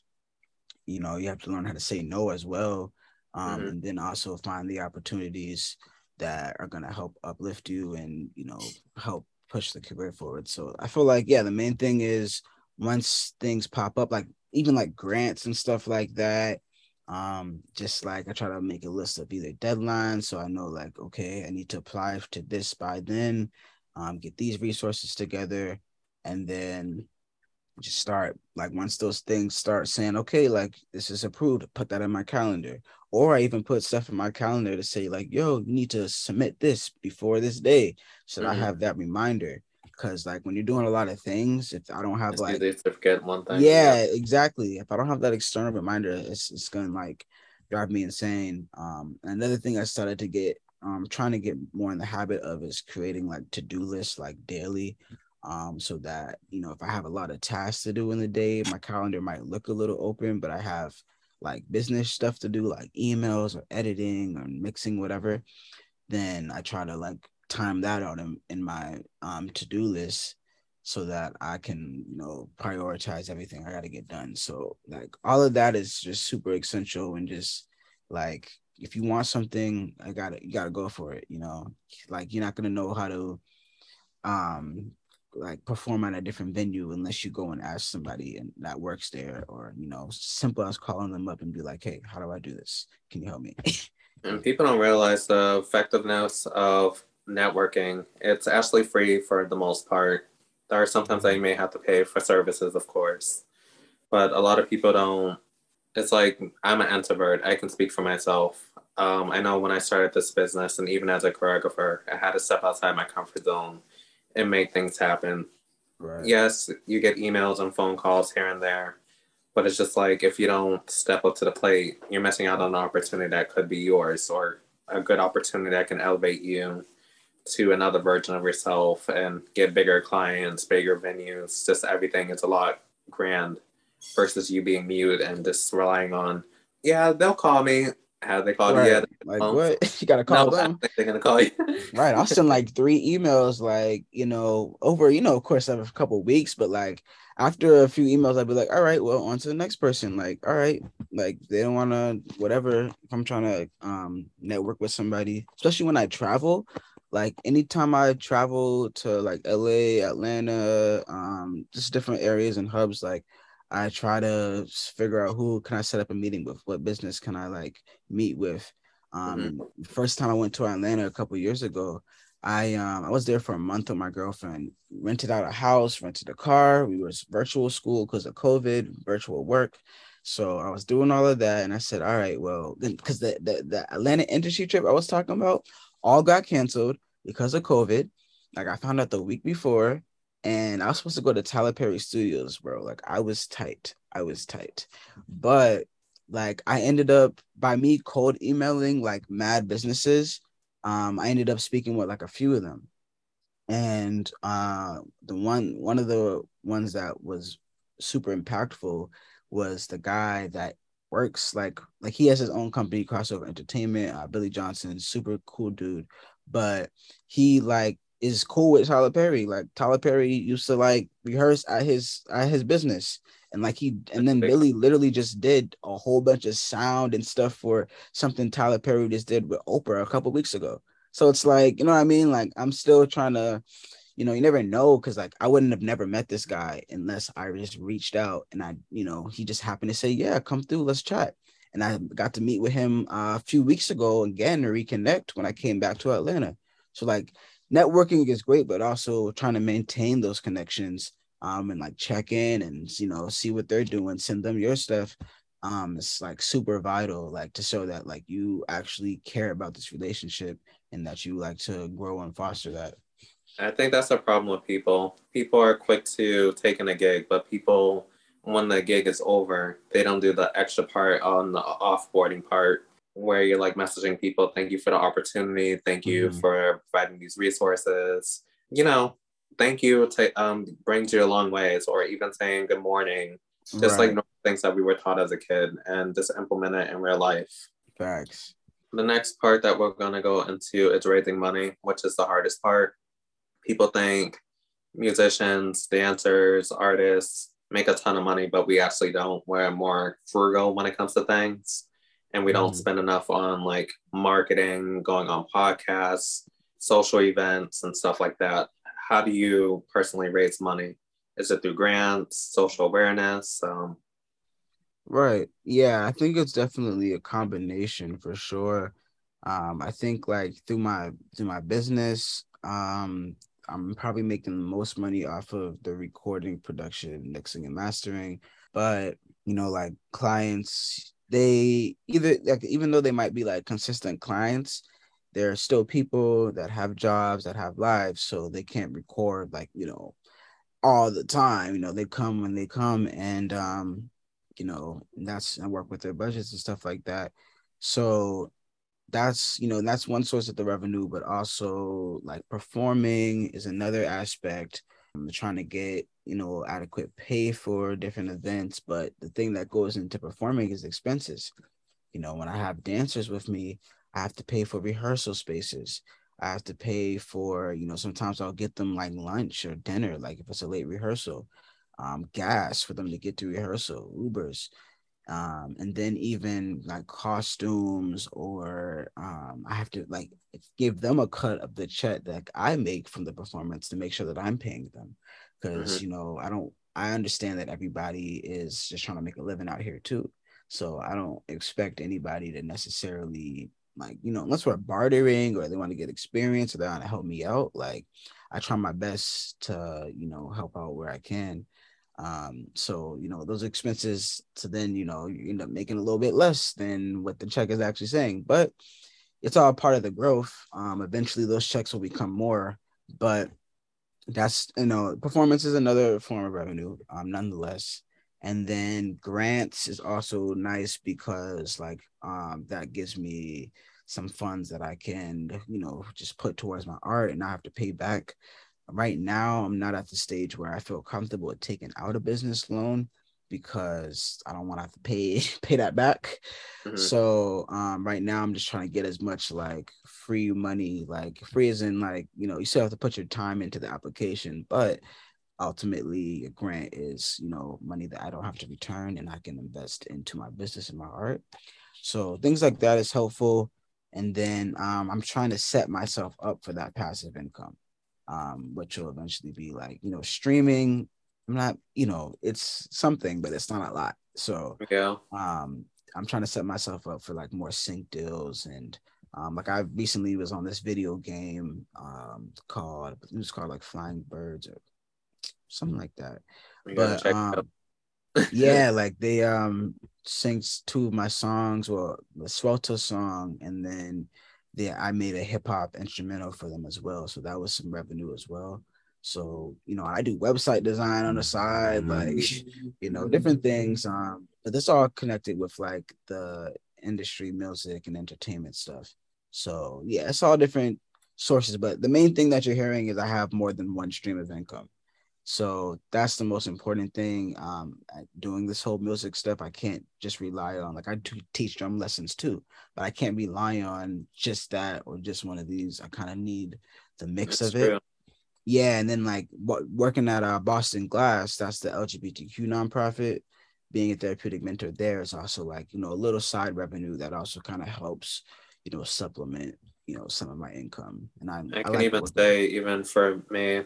you know you have to learn how to say no as well um, mm-hmm. and then also find the opportunities that are going to help uplift you and you know help push the career forward so i feel like yeah the main thing is once things pop up like even like grants and stuff like that um just like i try to make a list of either deadlines so i know like okay i need to apply to this by then um get these resources together and then just start like once those things start saying okay like this is approved put that in my calendar. Or i even put stuff in my calendar to say like yo you need to submit this before this day so mm-hmm. i have that reminder. Because like when you're doing a lot of things if i don't have it's like forget one thing yeah, yeah, exactly. If i don't have that external reminder it's, it's gonna like drive me insane. Um another thing i started to get um trying to get more in the habit of is creating like to-do lists like daily um, so that you know if I have a lot of tasks to do in the day, my calendar might look a little open, but I have like business stuff to do, like emails or editing or mixing, whatever. Then I try to like time that out in, in my um, to-do list so that I can, you know, prioritize everything I got to get done. So like all of that is just super essential and just like if you want something, I got to you got to go for it, you know. Like you're not to know how to um like perform at a different venue unless you go and ask somebody and that works there or you know simple as calling them up and be like hey how do i do this? Can you help me? And people don't realize the effectiveness of networking. It's actually free for the most part. There are sometimes that you may have to pay for services of course but a lot of people don't. It's like i'm an introvert. I can speak for myself. Um, i know when i started this business and even as a choreographer i had to step outside my comfort zone and make things happen. Right. Yes, you get emails and phone calls here and there, but it's just like if you don't step up to the plate, you're missing out on an opportunity that could be yours or a good opportunity that can elevate you to another version of yourself and get bigger clients, bigger venues, just everything. It's a lot grand versus you being mute and just relying on, yeah, they'll call me. How they call right. you? Yeah, like um, what? You gotta call no, them. They're gonna call you. right. I'll send like three emails, like you know, over you know, of course, a couple weeks, but like after a few emails, I'd be like, all right, well, on to the next person. Like, all right, like they don't want to, whatever. If I'm trying to um network with somebody, especially when I travel, like anytime I travel to like LA, Atlanta, um, just different areas and hubs, like I try to figure out who can I set up a meeting with, what business can I like meet with. Um, mm-hmm. First time I went to Atlanta a couple years ago, I um I was there for a month with my girlfriend. Rented out a house, rented a car. We was virtual school because of COVID, virtual work, So I was doing all of that, and I said, all right, well, then because the, the the Atlanta industry trip I was talking about all got canceled because of COVID. Like I found out the week before, and I was supposed to go to Tyler Perry Studios, bro. Like I was tight. I was tight. But like I ended up by me cold emailing like mad businesses. Um, I ended up speaking with like a few of them. And uh the one one of the ones that was super impactful was the guy that works like like he has his own company crossover entertainment uh, billy johnson super cool dude but he like is cool with Tyler Perry. Like Tyler Perry used to like rehearse at his at his business. And like he and then Billy literally just did a whole bunch of sound and stuff for something Tyler Perry just did with Oprah a couple weeks ago. So it's like, you know what I mean? Like I'm still trying to, you know, you never know because like I wouldn't have never met this guy unless I just reached out and I, you know, he just happened to say, Yeah, come through, let's chat. And I got to meet with him uh, a few weeks ago again to reconnect when I came back to Atlanta. So like networking is great, but also trying to maintain those connections um, and like check in and you know see what they're doing, send them your stuff. Um, it's like super vital, like to show that like you actually care about this relationship and that you like to grow and foster that. I think that's a problem with people. People are quick to taking a gig, but people when the gig is over, they don't do the extra part on the offboarding part where you're like messaging people, thank you for the opportunity, thank you mm-hmm. for providing these resources. You know, thank you to um brings you a long ways, or even saying good morning, just right. like things that we were taught as a kid, and just implement it in real life. Thanks. The next part that we're gonna go into is raising money, which is the hardest part. People think musicians, dancers, artists make a ton of money, but we actually don't. We're more frugal when it comes to things and we don't mm. spend enough on like marketing, going on podcasts, social events, and stuff like that. How do you personally raise money? Is it through grants, social awareness? Um, right. Yeah, I think it's definitely a combination for sure. Um, I think like through my through my business, um, I'm probably making the most money off of the recording, production, mixing, and mastering. But you know, like clients they either like even though they might be like consistent clients there are still people that have jobs that have lives so they can't record like you know all the time you know they come when they come and um you know that's i work with their budgets and stuff like that. So that's you know that's one source of the revenue but also like performing is another aspect I'm trying to get you know adequate pay for different events but the thing that goes into performing is expenses. You know when i have dancers with me i have to pay for rehearsal spaces. I have to pay for you know sometimes i'll get them like lunch or dinner like if it's a late rehearsal um, gas for them to get to rehearsal ubers um, and then even like costumes or um, I have to like give them a cut of the check that I make from the performance to make sure that I'm paying them because mm-hmm. you know I don't I understand that everybody is just trying to make a living out here too so I don't expect anybody to necessarily like you know unless we're bartering or they want to get experience or they want to help me out like I try my best to you know help out where I can um, so you know those expenses to then you know you end up making a little bit less than what the check is actually saying, but it's all part of the growth. Um, eventually those checks will become more, but that's you know performance is another form of revenue, um, nonetheless. And then grants is also nice because like um that gives me some funds that I can you know just put towards my art and not have to pay back right now i'm not at the stage where i feel comfortable taking out a business loan because i don't want to have to pay pay that back mm-hmm. so um right now i'm just trying to get as much like free money like free as in like you know you still have to put your time into the application but ultimately a grant is you know money that i don't have to return and i can invest into my business and my art so things like that is helpful and then um, i'm trying to set myself up for that passive income um, which will eventually be like, you know, streaming. I'm not, you know, it's something, but it's not a lot. So yeah, um, I'm trying to set myself up for like more sync deals and um, like I recently was on this video game um called it was called like Flying Birds or something like that. but um, yeah, like they um sings two of my songs, well, the Swelter song, and then they I made a hip hop instrumental for them as well. So that was some revenue as well. So, you know, I do website design on the side, like, you know, different things. Um, but this all connected with like the industry, music, and entertainment stuff. So yeah, it's all different sources. But the main thing that you're hearing is I have more than one stream of income. So that's the most important thing. Um, doing this whole music stuff, I can't just rely on like I do teach drum lessons too, but I can't rely on just that or just one of these. I kind of need the mix that's of it. Yeah, and then like working at uh, Boston Glass, that's the LGBTQ nonprofit. Being a therapeutic mentor there is also like you know a little side revenue that also kind of helps you know supplement you know some of my income. And I, I, I can like even say even for me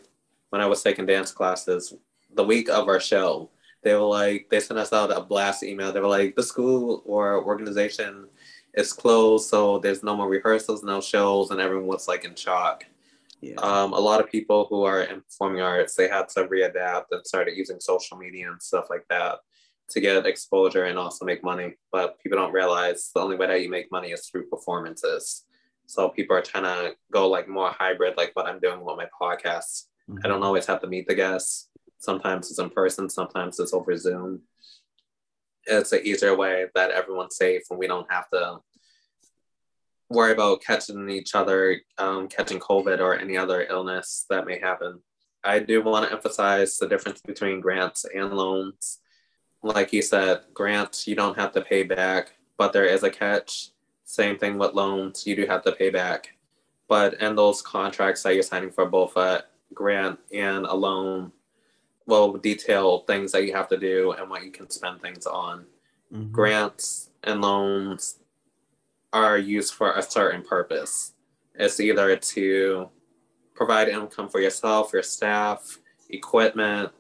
when I was taking dance classes, the week of our show, they were like they sent us out a blast email. They were like the school or organization is closed, so there's no more rehearsals, no shows, and everyone was like in shock. Yeah. Um, a lot of people who are in performing arts, they had to readapt and started using social media and stuff like that to get exposure and also make money. But people don't realize the only way that you make money is through performances. So people are trying to go like more hybrid, like what I'm doing with my podcast. Mm-hmm. I don't mm-hmm. always have to meet the guests. Sometimes it's in person, sometimes it's over Zoom. It's an easier way that everyone's safe and we don't have to worry about catching each other, um, catching COVID or any other illness that may happen. I do want to emphasize the difference between grants and loans. Like you said, grants you don't have to pay back, but there is a catch. Same thing with loans, you do have to pay back. But in those contracts that you're signing for both a grant and a loan, will detail things that you have to do and what you can spend things on. Mm-hmm. Grants and loans are used for a certain purpose. It's either to provide income for yourself, your staff, equipment,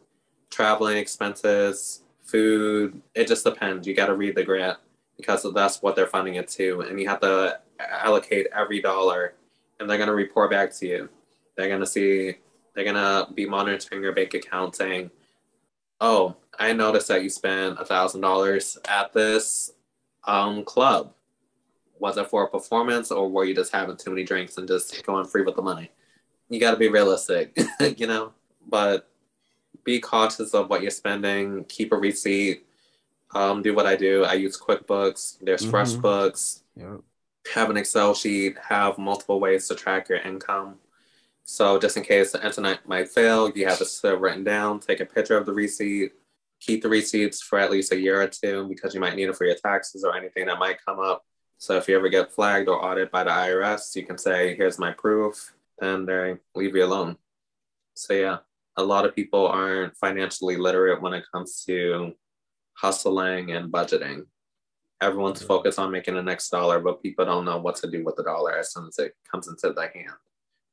traveling expenses, food. It just depends. You got to read the grant because that's what they're funding it to. And you have to allocate every dollar and they're going to report back to you. They're going to see, they're going to be monitoring your bank account saying, oh, I noticed that you spent a $1,000 at this um, club was it for a performance or were you just having too many drinks and just going free with the money? You got to be realistic, you know, but be cautious of what you're spending. Keep a receipt. Um, do what I do. I use QuickBooks. There's mm-hmm. FreshBooks. Yep. Have an Excel sheet. Have multiple ways to track your income. So just in case the internet might fail, you have it written down. Take a picture of the receipt. Keep the receipts for at least a year or two because you might need it for your taxes or anything that might come up. So if you ever get flagged or audited by the IRS, you can say, here's my proof, and they leave you alone. So yeah, a lot of people aren't financially literate when it comes to hustling and budgeting. Everyone's mm-hmm. focused on making the next dollar, but people don't know what to do with the dollar as soon as it comes into their hand.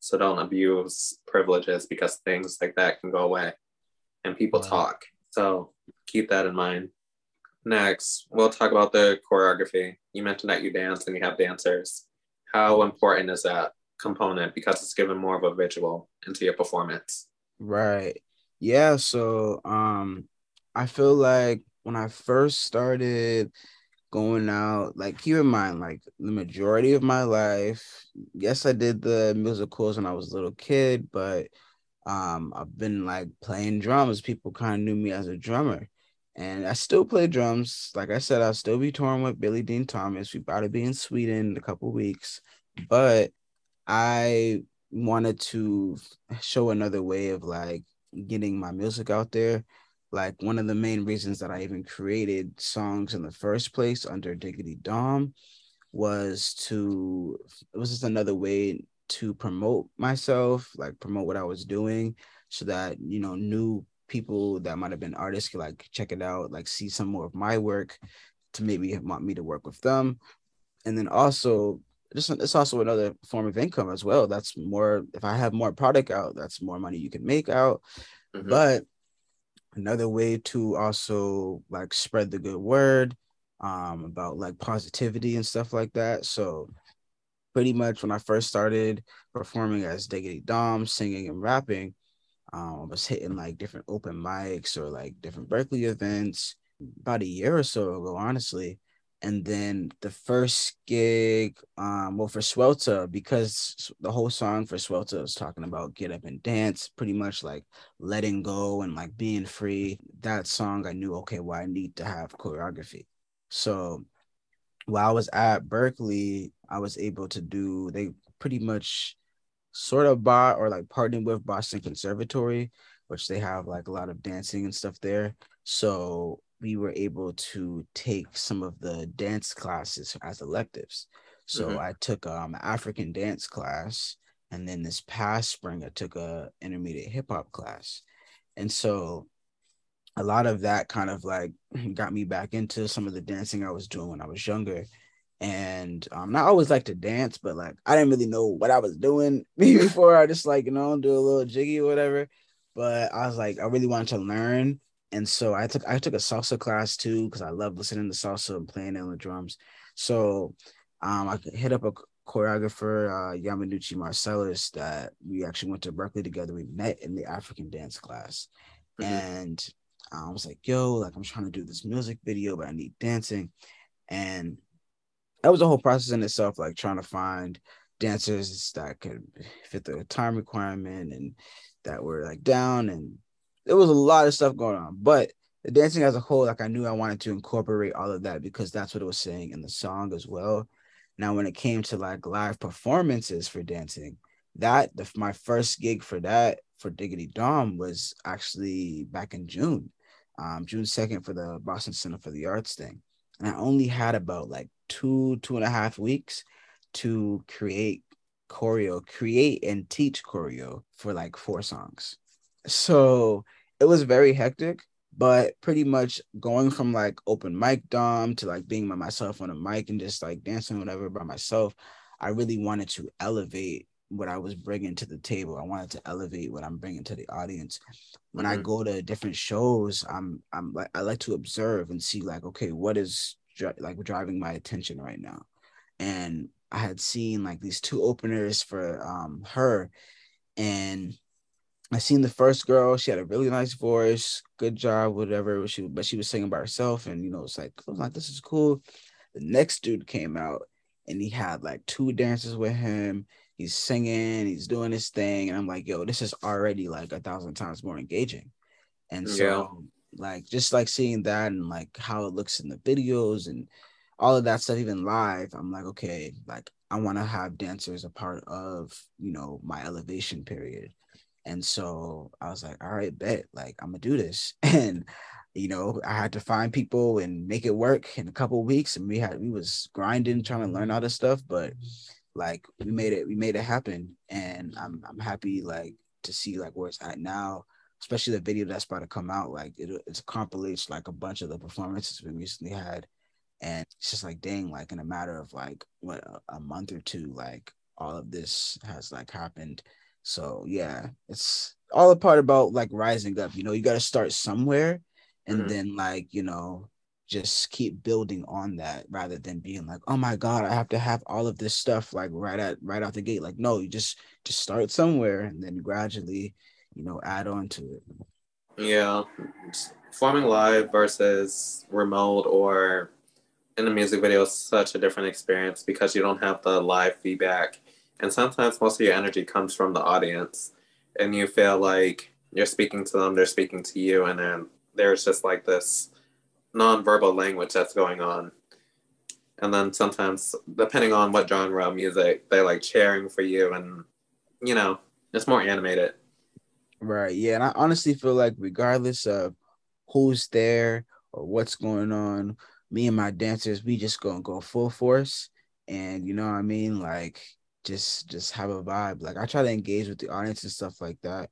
So don't abuse privileges because things like that can go away and people wow. talk. So keep that in mind. Next, we'll talk about the choreography. You mentioned that you dance and you have dancers. How important is that component because it's given more of a visual into your performance? Right. Yeah. So um I feel like when I first started going out, like keep in mind, like the majority of my life, yes, I did the musicals when I was a little kid, but um I've been like playing drums. People kind of knew me as a drummer and I still play drums. Like I said, I'll still be touring with Billy Dean Thomas. We about to be in Sweden in a couple weeks, but I wanted to show another way of like getting my music out there. Like one of the main reasons that I even created songs in the first place under Diggity Dom was to it was just another way to promote myself, like promote what I was doing so that you know new people that might have been artists could like check it out, like see some more of my work to maybe want me to work with them. And then also just it's also another form of income as well. That's more if I have more product out, that's more money you can make out. Mm-hmm. But another way to also like spread the good word um about like positivity and stuff like that. So pretty much when I first started performing as Diggity Dom, singing and rapping, um, I was hitting like different open mics or like different Berklee events, about a year or so ago, honestly. And then the first gig, um, well, for Swelter, because the whole song for Swelter was talking about get up and dance, pretty much like letting go and like being free. That song, I knew, okay, well, I need to have choreography. So while I was at Berklee, I was able to do, they pretty much sort of bought or like partnered with Boston Conservatory, which they have like a lot of dancing and stuff there. So we were able to take some of the dance classes as electives. So mm-hmm. I took um African dance class, and then this past spring I took a intermediate hip hop class, and so a lot of that kind of like got me back into some of the dancing I was doing when I was younger. And um, not always like to dance, but like I didn't really know what I was doing before. I just like you know do a little jiggy or whatever. But I was like, I really wanted to learn and so I took I took a salsa class too because I love listening to salsa and playing on the drums. So um, I hit up a choreographer, uh, Yamanuchi Marcellus, that we actually went to Berklee together. We met in the African dance class, mm-hmm. and I was like, "Yo, like I'm trying to do this music video, but I need dancing," and that was a whole process in itself, like trying to find dancers that could fit the time requirement and that were like down and there was a lot of stuff going on, but the dancing as a whole, like I knew I wanted to incorporate all of that because that's what it was saying in the song as well. Now, when it came to like live performances for dancing, that the, my first gig for that for Diggity Dom was actually back in June, um, June 2nd for the Boston Center for the Arts thing. And I only had about like two, two and a half weeks to create choreo, create and teach choreo for like four songs. So it was very hectic, but pretty much going from like open mic dom to like being by myself on a mic and just like dancing whatever by myself, I really wanted to elevate what I was bringing to the table. I wanted to elevate what I'm bringing to the audience. When mm-hmm. I go to different shows, I'm I'm like I like to observe and see like okay, what is dri- like driving my attention right now, and I had seen like these two openers for um her, and I seen the first girl. She had a really nice voice, good job, whatever. She but she was singing by herself, and you know, it's like I was like, this is cool. The next dude came out, and he had like two dancers with him. He's singing, he's doing his thing, and I'm like, yo, this is already like a thousand times more engaging. And so, yeah. Like, just like seeing that and like how it looks in the videos and all of that stuff, even live, I'm like, okay, like I want to have dancers a part of you know my elevation period and so I was like, all right, bet, like I'm gonna do this. And you know, I had to find people and make it work in a couple weeks. And we had we was grinding, trying to learn all this stuff, but like we made it, we made it happen. And I'm I'm happy like to see like where it's at now, especially the video that's about to come out. Like it, it's a compilation like a bunch of the performances we recently had. And it's just like dang, like in a matter of like what a, a month or two, like all of this has like happened so yeah, it's all a part about like rising up. You know, you got to start somewhere, and mm-hmm. then like you know, just keep building on that rather than being like, oh my god, I have to have all of this stuff like right at right out the gate. Like no, you just just start somewhere and then gradually, you know, add on to it. Yeah, performing live versus remote or in a music video is such a different experience because you don't have the live feedback and sometimes most of your energy comes from the audience, and you feel like you're speaking to them, they're speaking to you, and then there's just like this nonverbal language that's going on. And then sometimes, depending on what genre of music, they're like cheering for you, and you know, it's more animated. Right. Yeah. And I honestly feel like, regardless of who's there or what's going on, me and my dancers, we just gonna go full force. And you know what I mean? Like, just just have a vibe. Like I try to engage with the audience and stuff like that.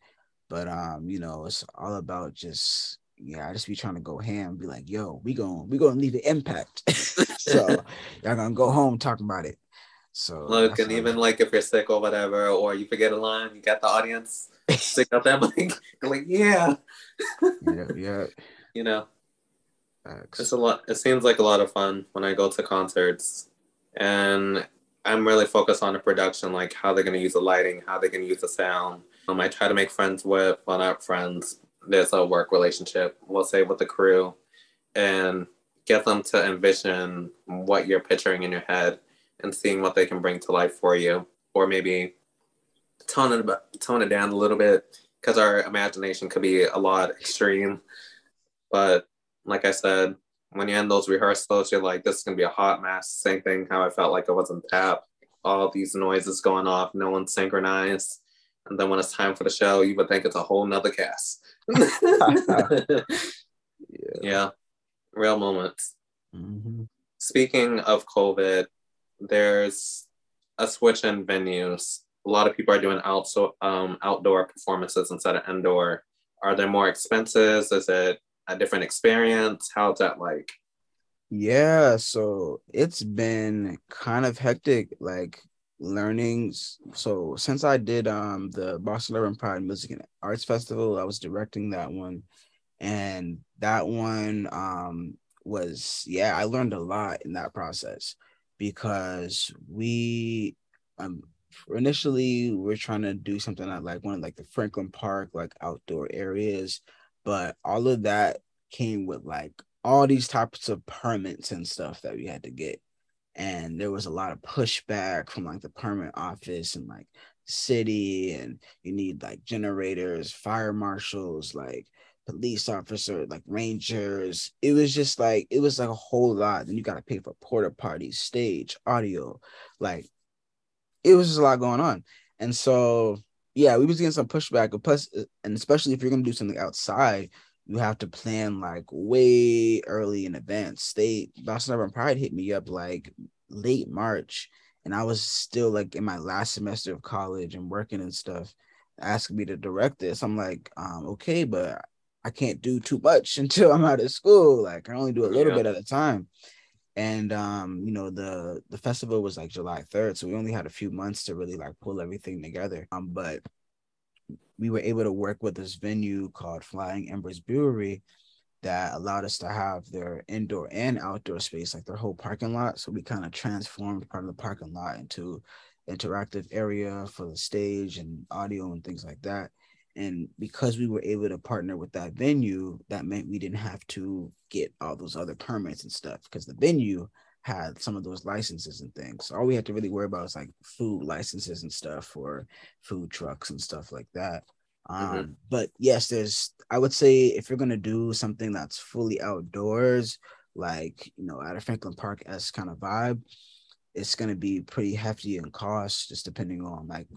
But um, you know, it's all about just yeah, I just be trying to go ham, be like, yo, we gonna we gonna leave an impact. so y'all gonna go home talking about it. So look, and even like if you're sick or whatever, or you forget a line, you got the audience stick out that mic. like, yeah. yeah, yeah. You know. It's a lot it seems like a lot of fun when I go to concerts. And I'm really focused on the production, like how they're going to use the lighting, how they're going to use the sound. Um, I try to make friends with, well, not friends. There's a work relationship, we'll say, with the crew. and get them to envision what you're picturing in your head and seeing what they can bring to life for you, or maybe tone it tone it down a little bit because our imagination could be a lot extreme. But like I said, when you end those rehearsals, you're like, this is gonna be a hot mess. Same thing how I felt like I wasn't tap. All these noises going off, no one's synchronized. And then when it's time for the show, you would think it's a whole nother cast. yeah. yeah. real moments. Mm-hmm. Speaking of COVID, there's a switch in venues. A lot of people are doing out, um, outdoor performances instead of indoor. Are there more expenses? Is it a different experience? How's that like? Yeah, so it's been kind of hectic, like learning. So since I did um the Urban Pride Music and Arts Festival, I was directing that one. And that one um was yeah, I learned a lot in that process because we um initially we are trying to do something at like one of like the Franklin Park like outdoor areas, but all of that came with like all these types of permits and stuff that we had to get. And there was a lot of pushback from like the permit office and like city, and you need like generators, fire marshals, like police officer, like rangers. It was just like it was like a whole lot. Then you got to pay for porta parties, stage, audio, like it was just a lot going on. And so yeah, we was getting some pushback. Plus, and especially if you're gonna do something outside, you have to plan like way early in advance. They Boston Urban Pride hit me up like late March, and I was still like in my last semester of college and working and stuff, asking me to direct this. I'm like, um, okay, but I can't do too much until I'm out of school. Like I only do a little yeah. bit at a time. And um, you know, the the festival was like July 3rd. So we only had a few months to really like pull everything together. Um, but we were able to work with this venue called Flying Embers Brewery that allowed us to have their indoor and outdoor space, like their whole parking lot. So we kind of transformed part of the parking lot into interactive area for the stage and audio and things like that. And because we were able to partner with that venue, that meant we didn't have to get all those other permits and stuff because the venue had some of those licenses and things. So all we had to really worry about was like food licenses and stuff for food trucks and stuff like that. Mm-hmm. Um, mm-hmm. but yes, there's I would say if you're gonna do something that's fully outdoors, like you know, at a Franklin Park s kind of vibe, it's gonna be pretty hefty in cost, just depending on like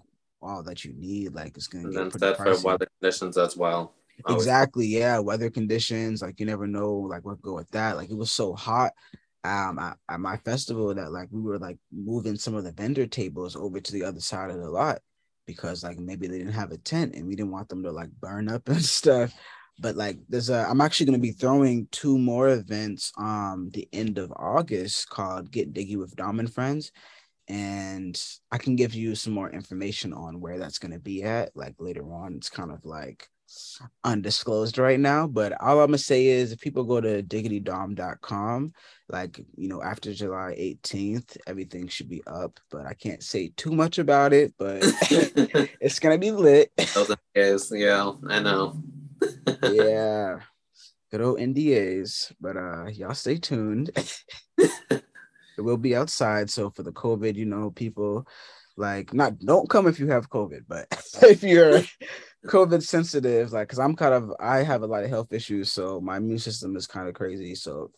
all that you need. Like it's gonna and get pretty pricey. for weather conditions as well. Exactly, yeah. Weather conditions, like you never know, like what go with that. Like it was so hot um at, at my festival that like we were like moving some of the vendor tables over to the other side of the lot because like maybe they didn't have a tent and we didn't want them to like burn up and stuff but like there's a i'm actually going to be throwing two more events um the end of august called get diggy with dom and friends and i can give you some more information on where that's going to be at like later on it's kind of like undisclosed right now. But all I'm gonna say is if people go to diggitydom.com, like you know, after July 18th, everything should be up. But I can't say too much about it, but it's gonna be lit. Those yeah, I know. yeah. Good old NDAs. But uh y'all stay tuned. it will be outside. So for the COVID, you know, people like not don't come if you have COVID, but if you're COVID sensitive, like, cause I'm kind of, I have a lot of health issues, so my immune system is kind of crazy. So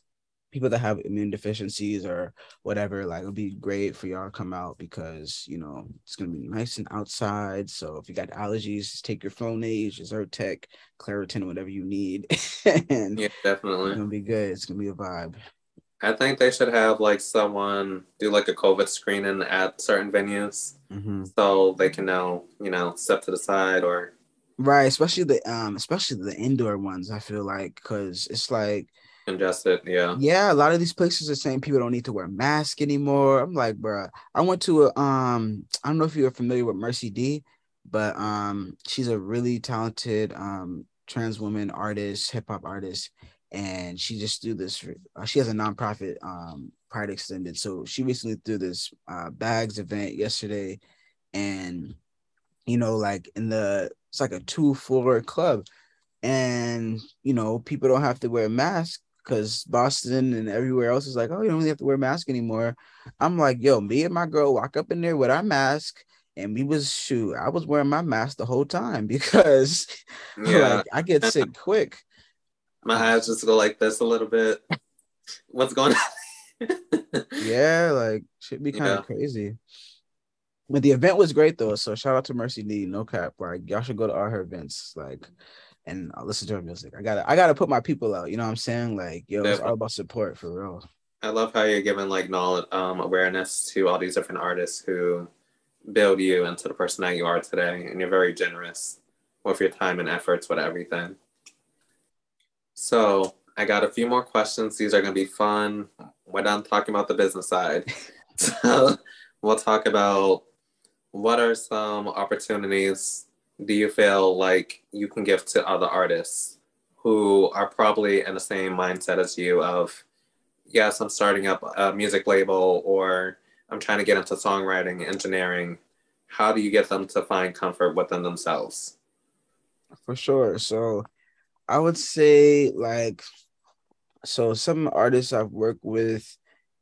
people that have immune deficiencies or whatever, like, it'll be great for y'all to come out because you know it's gonna be nice and outside. So if you got allergies, just take your Flonase, your Zyrtec, Claritin, whatever you need, and yeah, definitely, it's gonna be good. It's gonna be a vibe. I think they should have like someone do like a COVID screening at certain venues, mm-hmm. so they can know, you know, step to the side or Right, especially the um, especially the indoor ones. I feel like because it's like congested. Yeah, yeah. A lot of these places are saying people don't need to wear masks anymore. I'm like, bro. I went to a um, I don't know if you're familiar with Mercy D, but um, she's a really talented um trans woman artist, hip hop artist, and she just threw this. Uh, she has a nonprofit um Pride Extended, so she recently threw this uh bags event yesterday, and you know, like in the it's like a two floor club, and you know, people don't have to wear masks because Boston and everywhere else is like, oh, you don't really have to wear a mask anymore. I'm like, yo, me and my girl walk up in there with our mask, and we was shoot, I was wearing my mask the whole time because yeah. like I get sick quick. My eyes just go like this a little bit. What's going on? yeah, like should be kind of yeah. crazy. But the event was great though. So shout out to Mercy D, no cap. Like y'all should go to all her events. Like and I'll listen to her music. I gotta I gotta put my people out. You know what I'm saying? Like, yo, it's all about support for real. I love how you're giving like knowledge um awareness to all these different artists who build you into the person that you are today. And you're very generous with your time and efforts with everything. So I got a few more questions. These are gonna be fun. We're done talking about the business side. so we'll talk about what are some opportunities do you feel like you can give to other artists who are probably in the same mindset as you of yes i'm starting up a music label or i'm trying to get into songwriting engineering how do you get them to find comfort within themselves for sure so i would say like so some artists i've worked with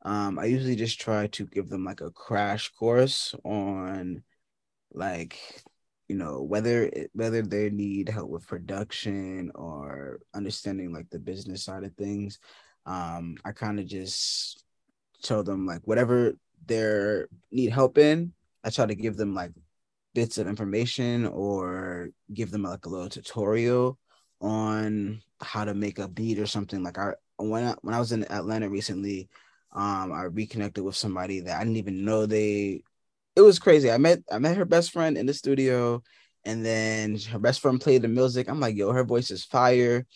um, I usually just try to give them like a crash course on like you know whether whether they need help with production or understanding like the business side of things. Um i kind of just tell them like whatever they need help in i try to give them like bits of information or give them like a little tutorial on how to make a beat or something like i when I, when I was in atlanta recently um, I reconnected with somebody that I didn't even know they. It was crazy. I met I met her best friend in the studio, and then her best friend played the music. I'm like, yo, her voice is fire.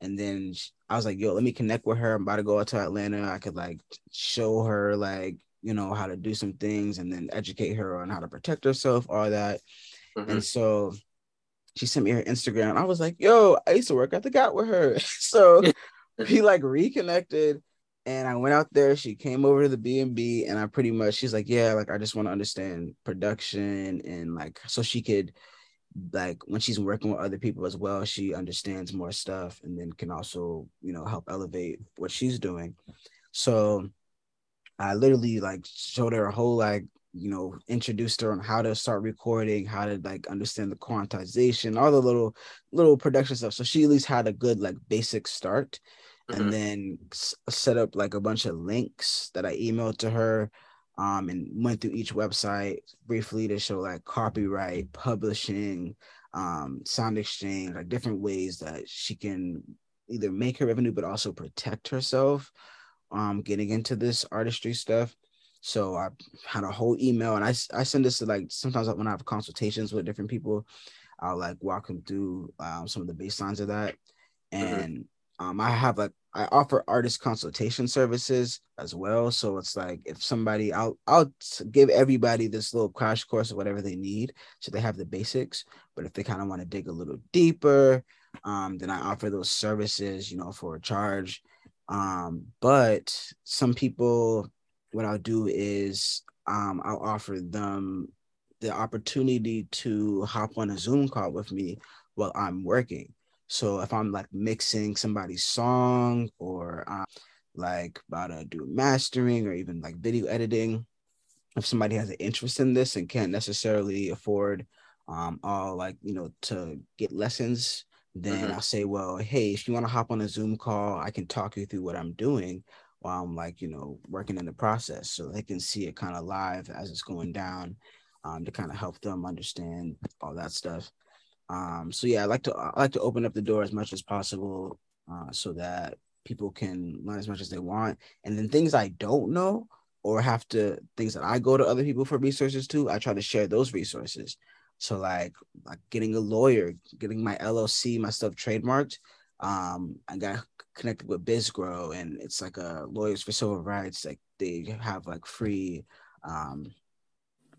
And then I was like, yo, let me connect with her. I'm about to go out to Atlanta. I could like show her like you know how to do some things, and then educate her on how to protect herself, all that. Mm-hmm. And so she sent me her Instagram. I was like, yo, I used to work at the GOT with her. so we like reconnected and I went out there. She came over to the B and B, and I pretty much she's like, yeah, like I just want to understand production and like so she could like when she's working with other people as well, she understands more stuff and then can also you know help elevate what she's doing. So I literally like showed her a whole like you know introduced her on how to start recording how to like understand the quantization all the little little production stuff so she at least had a good like basic start mm-hmm. and then set up like a bunch of links that I emailed to her um, and went through each website briefly to show like copyright, publishing, um, sound exchange like different ways that she can either make her revenue but also protect herself um, getting into this artistry stuff. So I had a whole email and I, I send this to like sometimes when I have consultations with different people, I'll like walk them through um, some of the baselines of that. Mm-hmm. And mm-hmm. um, I have like I offer artist consultation services as well. So it's like if somebody, I'll I'll give everybody this little crash course of whatever they need, so they have the basics. But if they kind of want to dig a little deeper, um, then I offer those services, you know, for a charge. Um, but some people, what I'll do is um, I'll offer them the opportunity to hop on a Zoom call with me while I'm working. So if I'm like mixing somebody's song or um, like about to do mastering or even like video editing, if somebody has an interest in this and can't necessarily afford um all like you know to get lessons, then mm-hmm. I'll say, well, hey, if you want to hop on a Zoom call, I can talk you through what I'm doing while I'm like, you know, working in the process so they can see it kind of live as it's going down um, to kind of help them understand all that stuff. Um, so yeah, I like to I like to open up the door as much as possible uh, so that people can learn as much as they want. And then things I don't know or have to things that I go to other people for resources to, I try to share those resources. So like like getting a lawyer, getting my LLC, my stuff trademarked. Um, I got connected with BizGrow, and it's like a lawyers for civil rights. Like they have like free um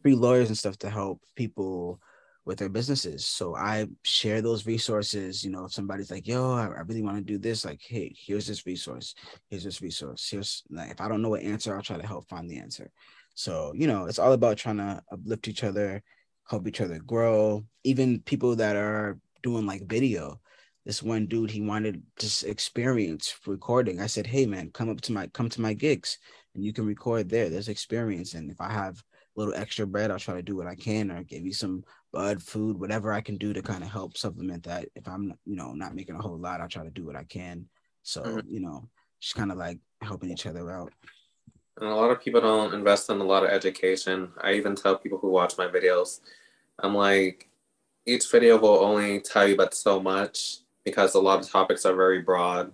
free lawyers and stuff to help people with their businesses. So I share those resources. You know, if somebody's like, yo, I, I really want to do this, like, hey, here's this resource. Here's this resource. Here's like if I don't know what answer, I'll try to help find the answer. So, you know, it's all about trying to uplift each other, help each other grow. Even people that are doing like video, this one dude he wanted just experience recording. I said, "Hey man, come up to my come to my gigs and you can record there. There's experience, and if I have a little extra bread, I'll try to do what I can or give you some bud, food, whatever I can do to kind of help supplement that. If I'm you know not making a whole lot, I'll try to do what I can. So mm-hmm. you know, just kind of like helping each other out. And a lot of people don't invest in a lot of education. I even tell people who watch my videos, I'm like, each video will only tell you about so much because a lot of topics are very broad.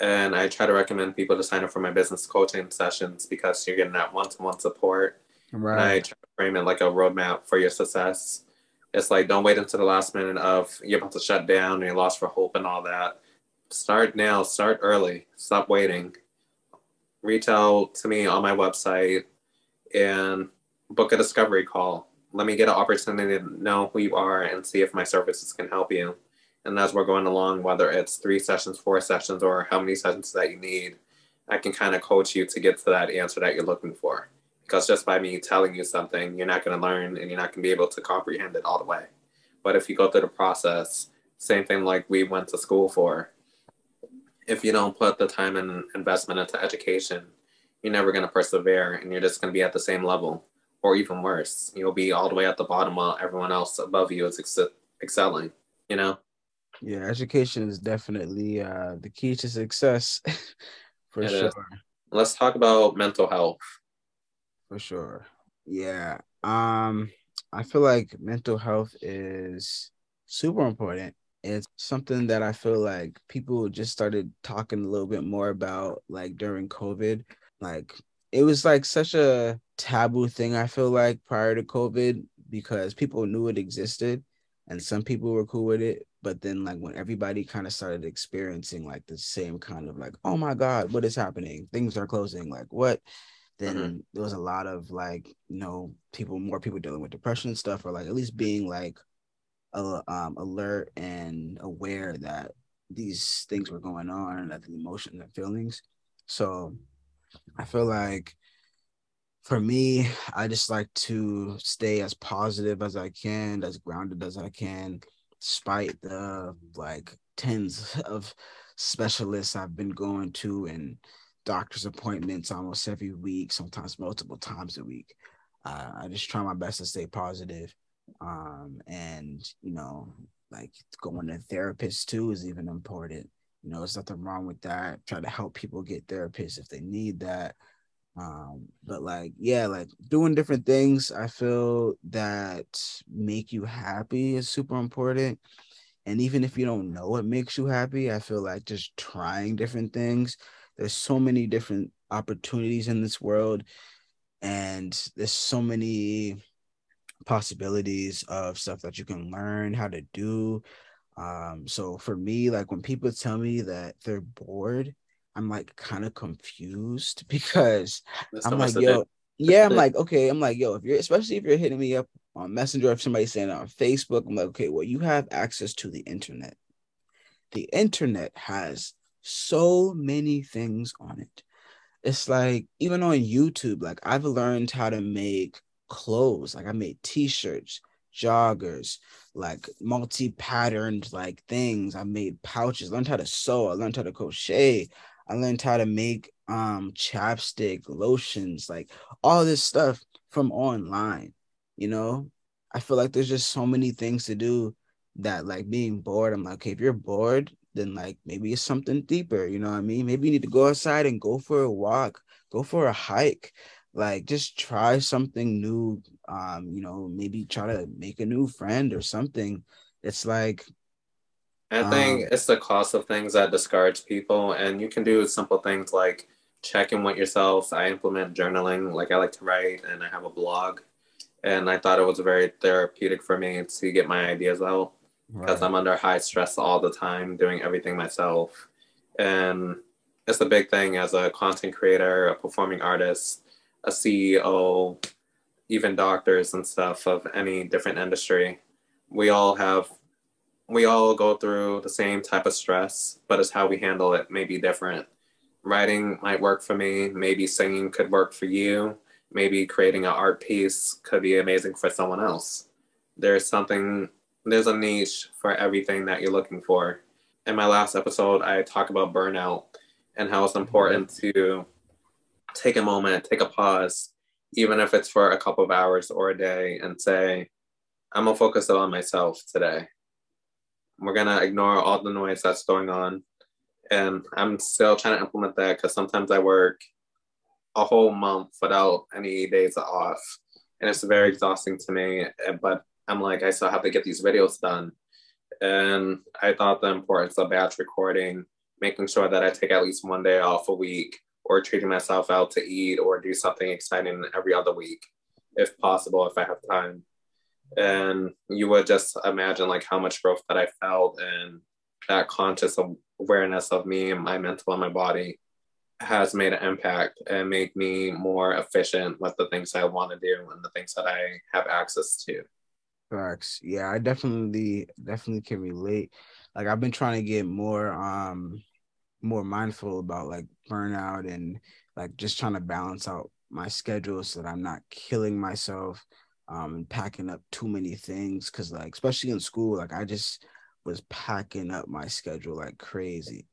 And I try to recommend people to sign up for my business coaching sessions because you're getting that one to one support. Right. And I try to frame it like a roadmap for your success. It's like, don't wait until the last minute of you're about to shut down and you're lost for hope and all that. Start now, start early, stop waiting. Reach out to me on my website and book a discovery call. Let me get an opportunity to know who you are and see if my services can help you. And as we're going along, whether it's three sessions, four sessions, or how many sessions that you need, I can kind of coach you to get to that answer that you're looking for. Because just by me telling you something, you're not going to learn and you're not going to be able to comprehend it all the way. But if you go through the process, same thing like we went to school for, if you don't put the time and investment into education, you're never going to persevere and you're just going to be at the same level or even worse. You'll be all the way at the bottom while everyone else above you is ex- excelling, you know? Yeah, education is definitely uh, the key to success for it sure. Is. Let's talk about mental health. For sure. Yeah. Um, I feel like mental health is super important. It's something that I feel like people just started talking a little bit more about like during COVID. Like it was like such a taboo thing, I feel like prior to COVID because people knew it existed and some people were cool with it but then like when everybody kind of started experiencing like the same kind of like oh my god what is happening? Things are closing like what? then mm-hmm. there was a lot of like you know people more people dealing with depression and stuff or like at least being like uh, um, alert and aware that these things were going on and that the emotions and feelings. So i feel like for me, I just like to stay as positive as I can, as grounded as I can, despite the like tens of specialists I've been going to and doctor's appointments almost every week, sometimes multiple times a week. Uh, I just try my best to stay positive. Um, and you know, like going to therapists too is even important. You know, there's nothing wrong with that. Try to help people get therapists if they need that um but like yeah like doing different things i feel that make you happy is super important. And even if you don't know what makes you happy i feel like just trying different things there's so many different opportunities in this world and there's so many possibilities of stuff that you can learn how to do. Um so for me like when people tell me that they're bored I'm like kind of confused because That's I'm like, yo, yeah, I'm like, okay, I'm like, yo, if you're especially if you're hitting me up on Messenger, if somebody's saying on Facebook, I'm like, okay, well, you have access to the internet. The internet has so many things on it. It's like even on YouTube, like I've learned how to make clothes. Like I made t-shirts, joggers, like multi-patterned like things. I made pouches, learned how to sew, I learned how to crochet. I learned how to make um chapstick, lotions, like all this stuff from online. You know, I feel like there's just so many things to do that like being bored. I'm like, okay, if you're bored, then like maybe it's something deeper. You know what I mean? Maybe you need to go outside and go for a walk, go for a hike, like just try something new. Um, you know, maybe try to make a new friend or something. It's like I think um, it's the cost of things that discourage people, and you can do simple things like check in with yourself. I implement journaling, like I like to write, and I have a blog, and I thought it was very therapeutic for me to get my ideas out because right. I'm under high stress all the time, doing everything myself, and it's a big thing as a content creator, a performing artist, a CEO, even doctors and stuff of any different industry. We all have we all go through the same type of stress, but it's how we handle it may be different. Writing might work for me, maybe singing could work for you, maybe creating an art piece could be amazing for someone else. There's something, there's a niche for everything that you're looking for. in my last episode, I talk about burnout and how it's important to take a moment, take a pause, even if it's for a couple of hours or a day, and say, I'm gonna focus on myself today. We're gonna ignore all the noise that's going on. And I'm still trying to implement that because sometimes I work a whole month without any days off. And it's very exhausting to me. But I'm like, I still have to get these videos done. And I thought the importance of batch recording, making sure that I take at least one day off a week or treating myself out to eat or do something exciting every other week, if possible, if I have time. And you would just imagine like how much growth that I felt and that conscious awareness of me and my mental and my body has made an impact and made me more efficient with the things I want to do and the things that I have access to. Facts. Yeah, I definitely definitely can relate. Like I've been trying to get more um more mindful about like burnout and like just trying to balance out my schedule so that I'm not killing myself um and packing up too many things cuz like especially in school like I just was packing up my schedule like crazy.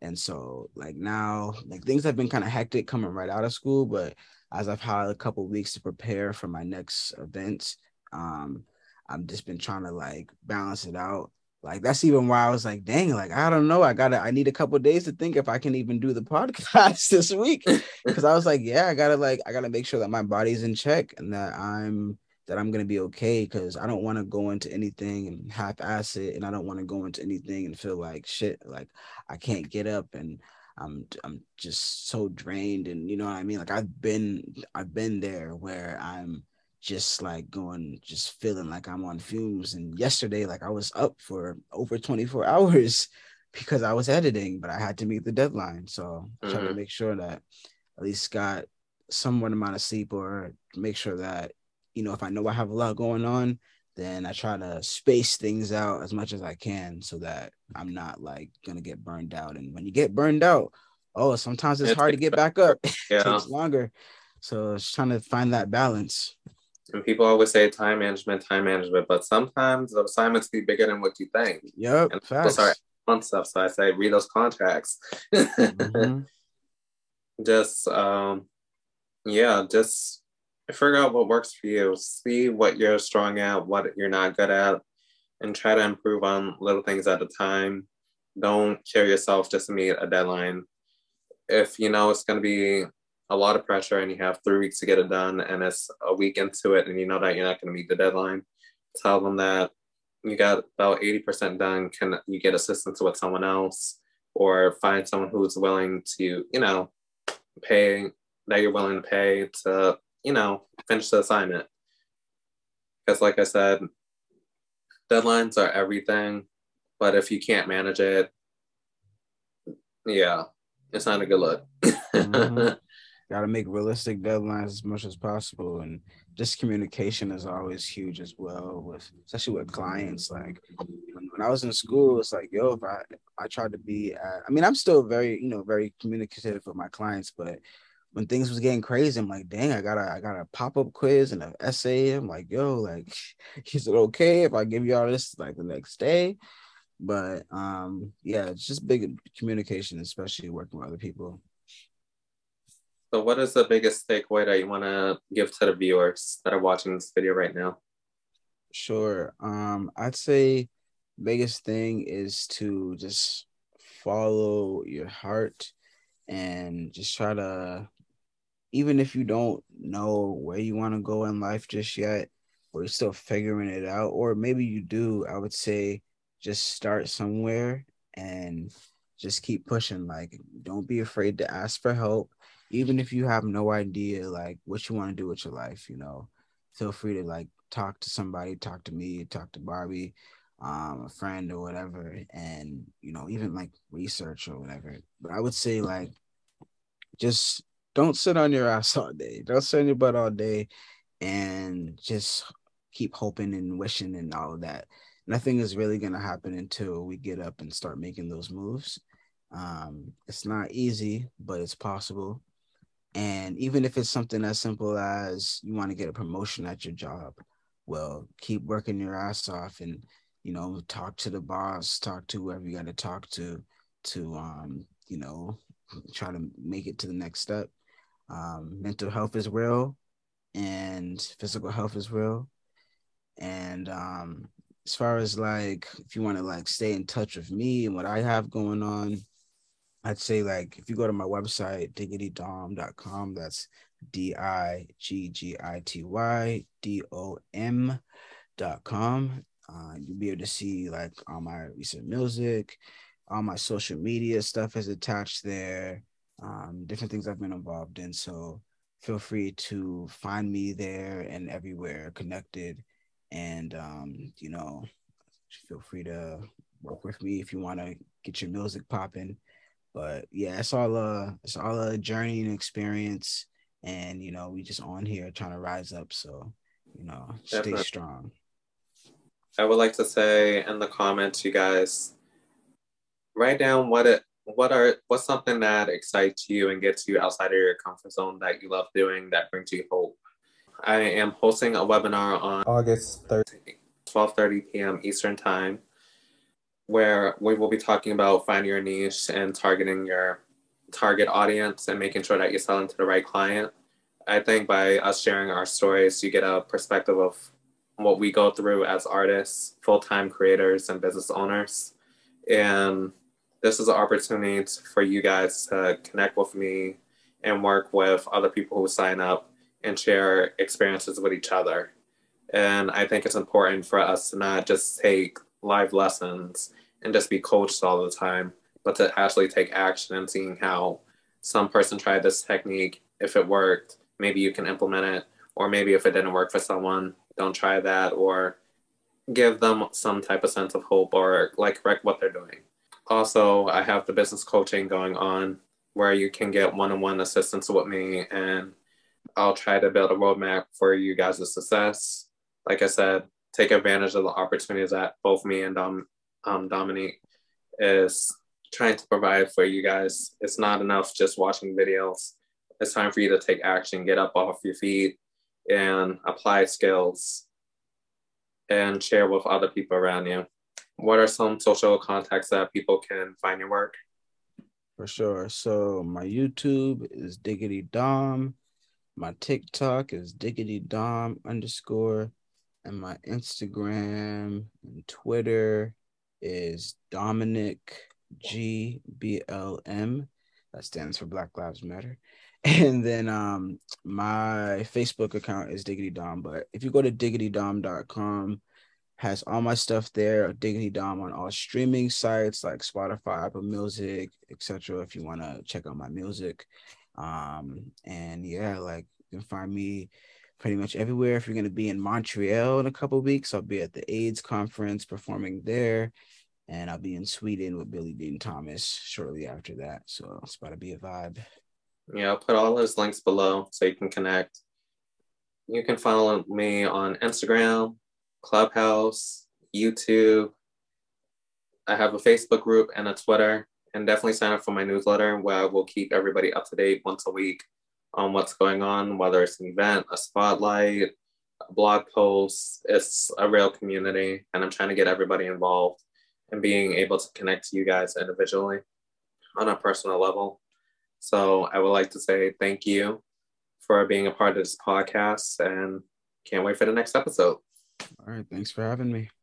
And so like now like things have been kind of hectic coming right out of school but as I've had a couple weeks to prepare for my next events um I've just been trying to like balance it out. Like that's even why I was like, dang, like I don't know. I gotta I need a couple days to think if I can even do the podcast this week. Cause I was like, yeah, I gotta like I gotta make sure that my body's in check and that I'm that I'm gonna be okay because I don't want to go into anything and half ass it and I don't want to go into anything and feel like shit, like I can't get up and I'm I'm just so drained and you know what I mean? Like I've been I've been there where I'm just like going, just feeling like I'm on fumes. And yesterday, like I was up for over 24 hours because I was editing, but I had to meet the deadline. So I tried to mm-hmm. make sure that at least got somewhat amount of sleep or make sure that, you know, if I know I have a lot going on, then I try to space things out as much as I can so that I'm not like gonna get burned out. And when you get burned out, oh, sometimes it's hard to get back up. Yeah. it takes longer. So it's trying to find that balance. And people always say time management, time management, but sometimes the assignments be bigger than what you think. Yep. And people start on stuff. So I say read those contracts. mm-hmm. Just um yeah, just figure out what works for you. See what you're strong at, what you're not good at, and try to improve on little things at a time. Don't kill yourself just to meet a deadline. If you know it's gonna be a lot of pressure and you have three weeks to get it done and it's a week into it and you know that you're not going to meet the deadline, tell them that you got about 80% done. Can you get assistance with someone else or find someone who's willing to, you know, pay that you're willing to pay to, you know, finish the assignment? Because, like I said, deadlines are everything, but if you can't manage it, yeah, it's not a good look. mm-hmm. got to make realistic deadlines as much as possible and just communication is always huge as well with especially with clients like when, i was in school it's like yo if i i tried to be uh, i mean i'm still very you know very communicative with my clients but when things was getting crazy i'm like dang i got a i got a pop-up quiz and an essay i'm like yo like is it okay if i give you all this like the next day but um yeah it's just big communication especially working with other people so, what is the biggest takeaway that you want to give to the viewers that are watching this video right now? Sure. Um, I'd say biggest thing is to just follow your heart and just try to even if you don't know where you want to go in life just yet or you're still figuring it out or maybe you do i would say just start somewhere and just keep pushing like don't be afraid to ask for help even if you have no idea like what you want to do with your life, you know, feel free to like talk to somebody, talk to me, talk to Barbie, um, a friend or whatever, and you know, even like research or whatever. But I would say like just don't sit on your ass all day. Don't sit on your butt all day and just keep hoping and wishing and all of that. Nothing is really gonna happen until we get up and start making those moves. Um, it's not easy, but it's possible. And even if it's something as simple as you want to get a promotion at your job, well, keep working your ass off and you know, talk to the boss, talk to whoever you got to talk to, to um, you know, try to make it to the next step. Um, mental health is real, and physical health is real. And um, as far as like, if you want to like stay in touch with me and what I have going on, I'd say like if you go to my website, diggitydom.com, that's D I G G I T Y D O M dot com. Uh, you'll be able to see like all my recent music, all my social media stuff is attached there, um, different things I've been involved in. So feel free to find me there and everywhere connected. And, um, you know, feel free to work with me if you want to get your music popping. But yeah, it's all a it's all a journey and experience, and you know we just on here trying to rise up. So you know, Definitely. stay strong. I would like to say in the comments, you guys write down what it what are what's something that excites you and gets you outside of your comfort zone that you love doing that brings you hope. I am hosting a webinar on August 13th, 12:30 p.m. Eastern Time, where we will be talking about finding your niche and targeting your target audience and making sure that you're selling to the right client. I think by us sharing our stories, you get a perspective of what we go through as artists, full-time creators, and business owners. And this is an opportunity for you guys to connect with me and work with other people who sign up and share experiences with each other. And I think it's important for us to not just take live lessons and just be coached all the time, but to actually take action and seeing how some person tried this technique. If it worked, maybe you can implement it. Or maybe if it didn't work for someone, don't try that. Or give them some type of sense of hope or like correct what they're doing. Also, I have the business coaching going on where you can get one on one assistance with me and I'll try to build a roadmap for you guys' success. Like I said, take advantage of the opportunities that both me and Dom, um, Dominique is trying to provide for you guys. It's not enough just watching videos. It's time for you to take action, get up off your feet, and apply skills and share with other people around you. What are some social contacts that people can find your work? For sure. So my YouTube is Diggity Dom. My TikTok is Diggity Dom underscore. And my Instagram and Twitter is Dominic G B L M. That stands for Black Lives Matter. And then um my Facebook account is Diggity Dom. But if you go to diggitydom.com, has all my stuff there, Diggity Dom on all streaming sites like Spotify, Apple Music, etc. If you want to check out my music. Um, and yeah, like you can find me pretty much everywhere. If you're going to be in Montreal in a couple weeks, I'll be at the AIDS conference performing there. And I'll be in Sweden with Billy Dean Thomas shortly after that. So it's about to be a vibe. Yeah, I'll put all those links below so you can connect. You can follow me on Instagram, Clubhouse, YouTube. I have a Facebook group and a Twitter. And definitely sign up for my newsletter where I will keep everybody up to date once a week on what's going on, whether it's an event, a spotlight, a blog post. It's a real community, and I'm trying to get everybody involved and being able to connect to you guys individually on a personal level. So I would like to say thank you for being a part of this podcast and can't wait for the next episode. All right. Thanks for having me.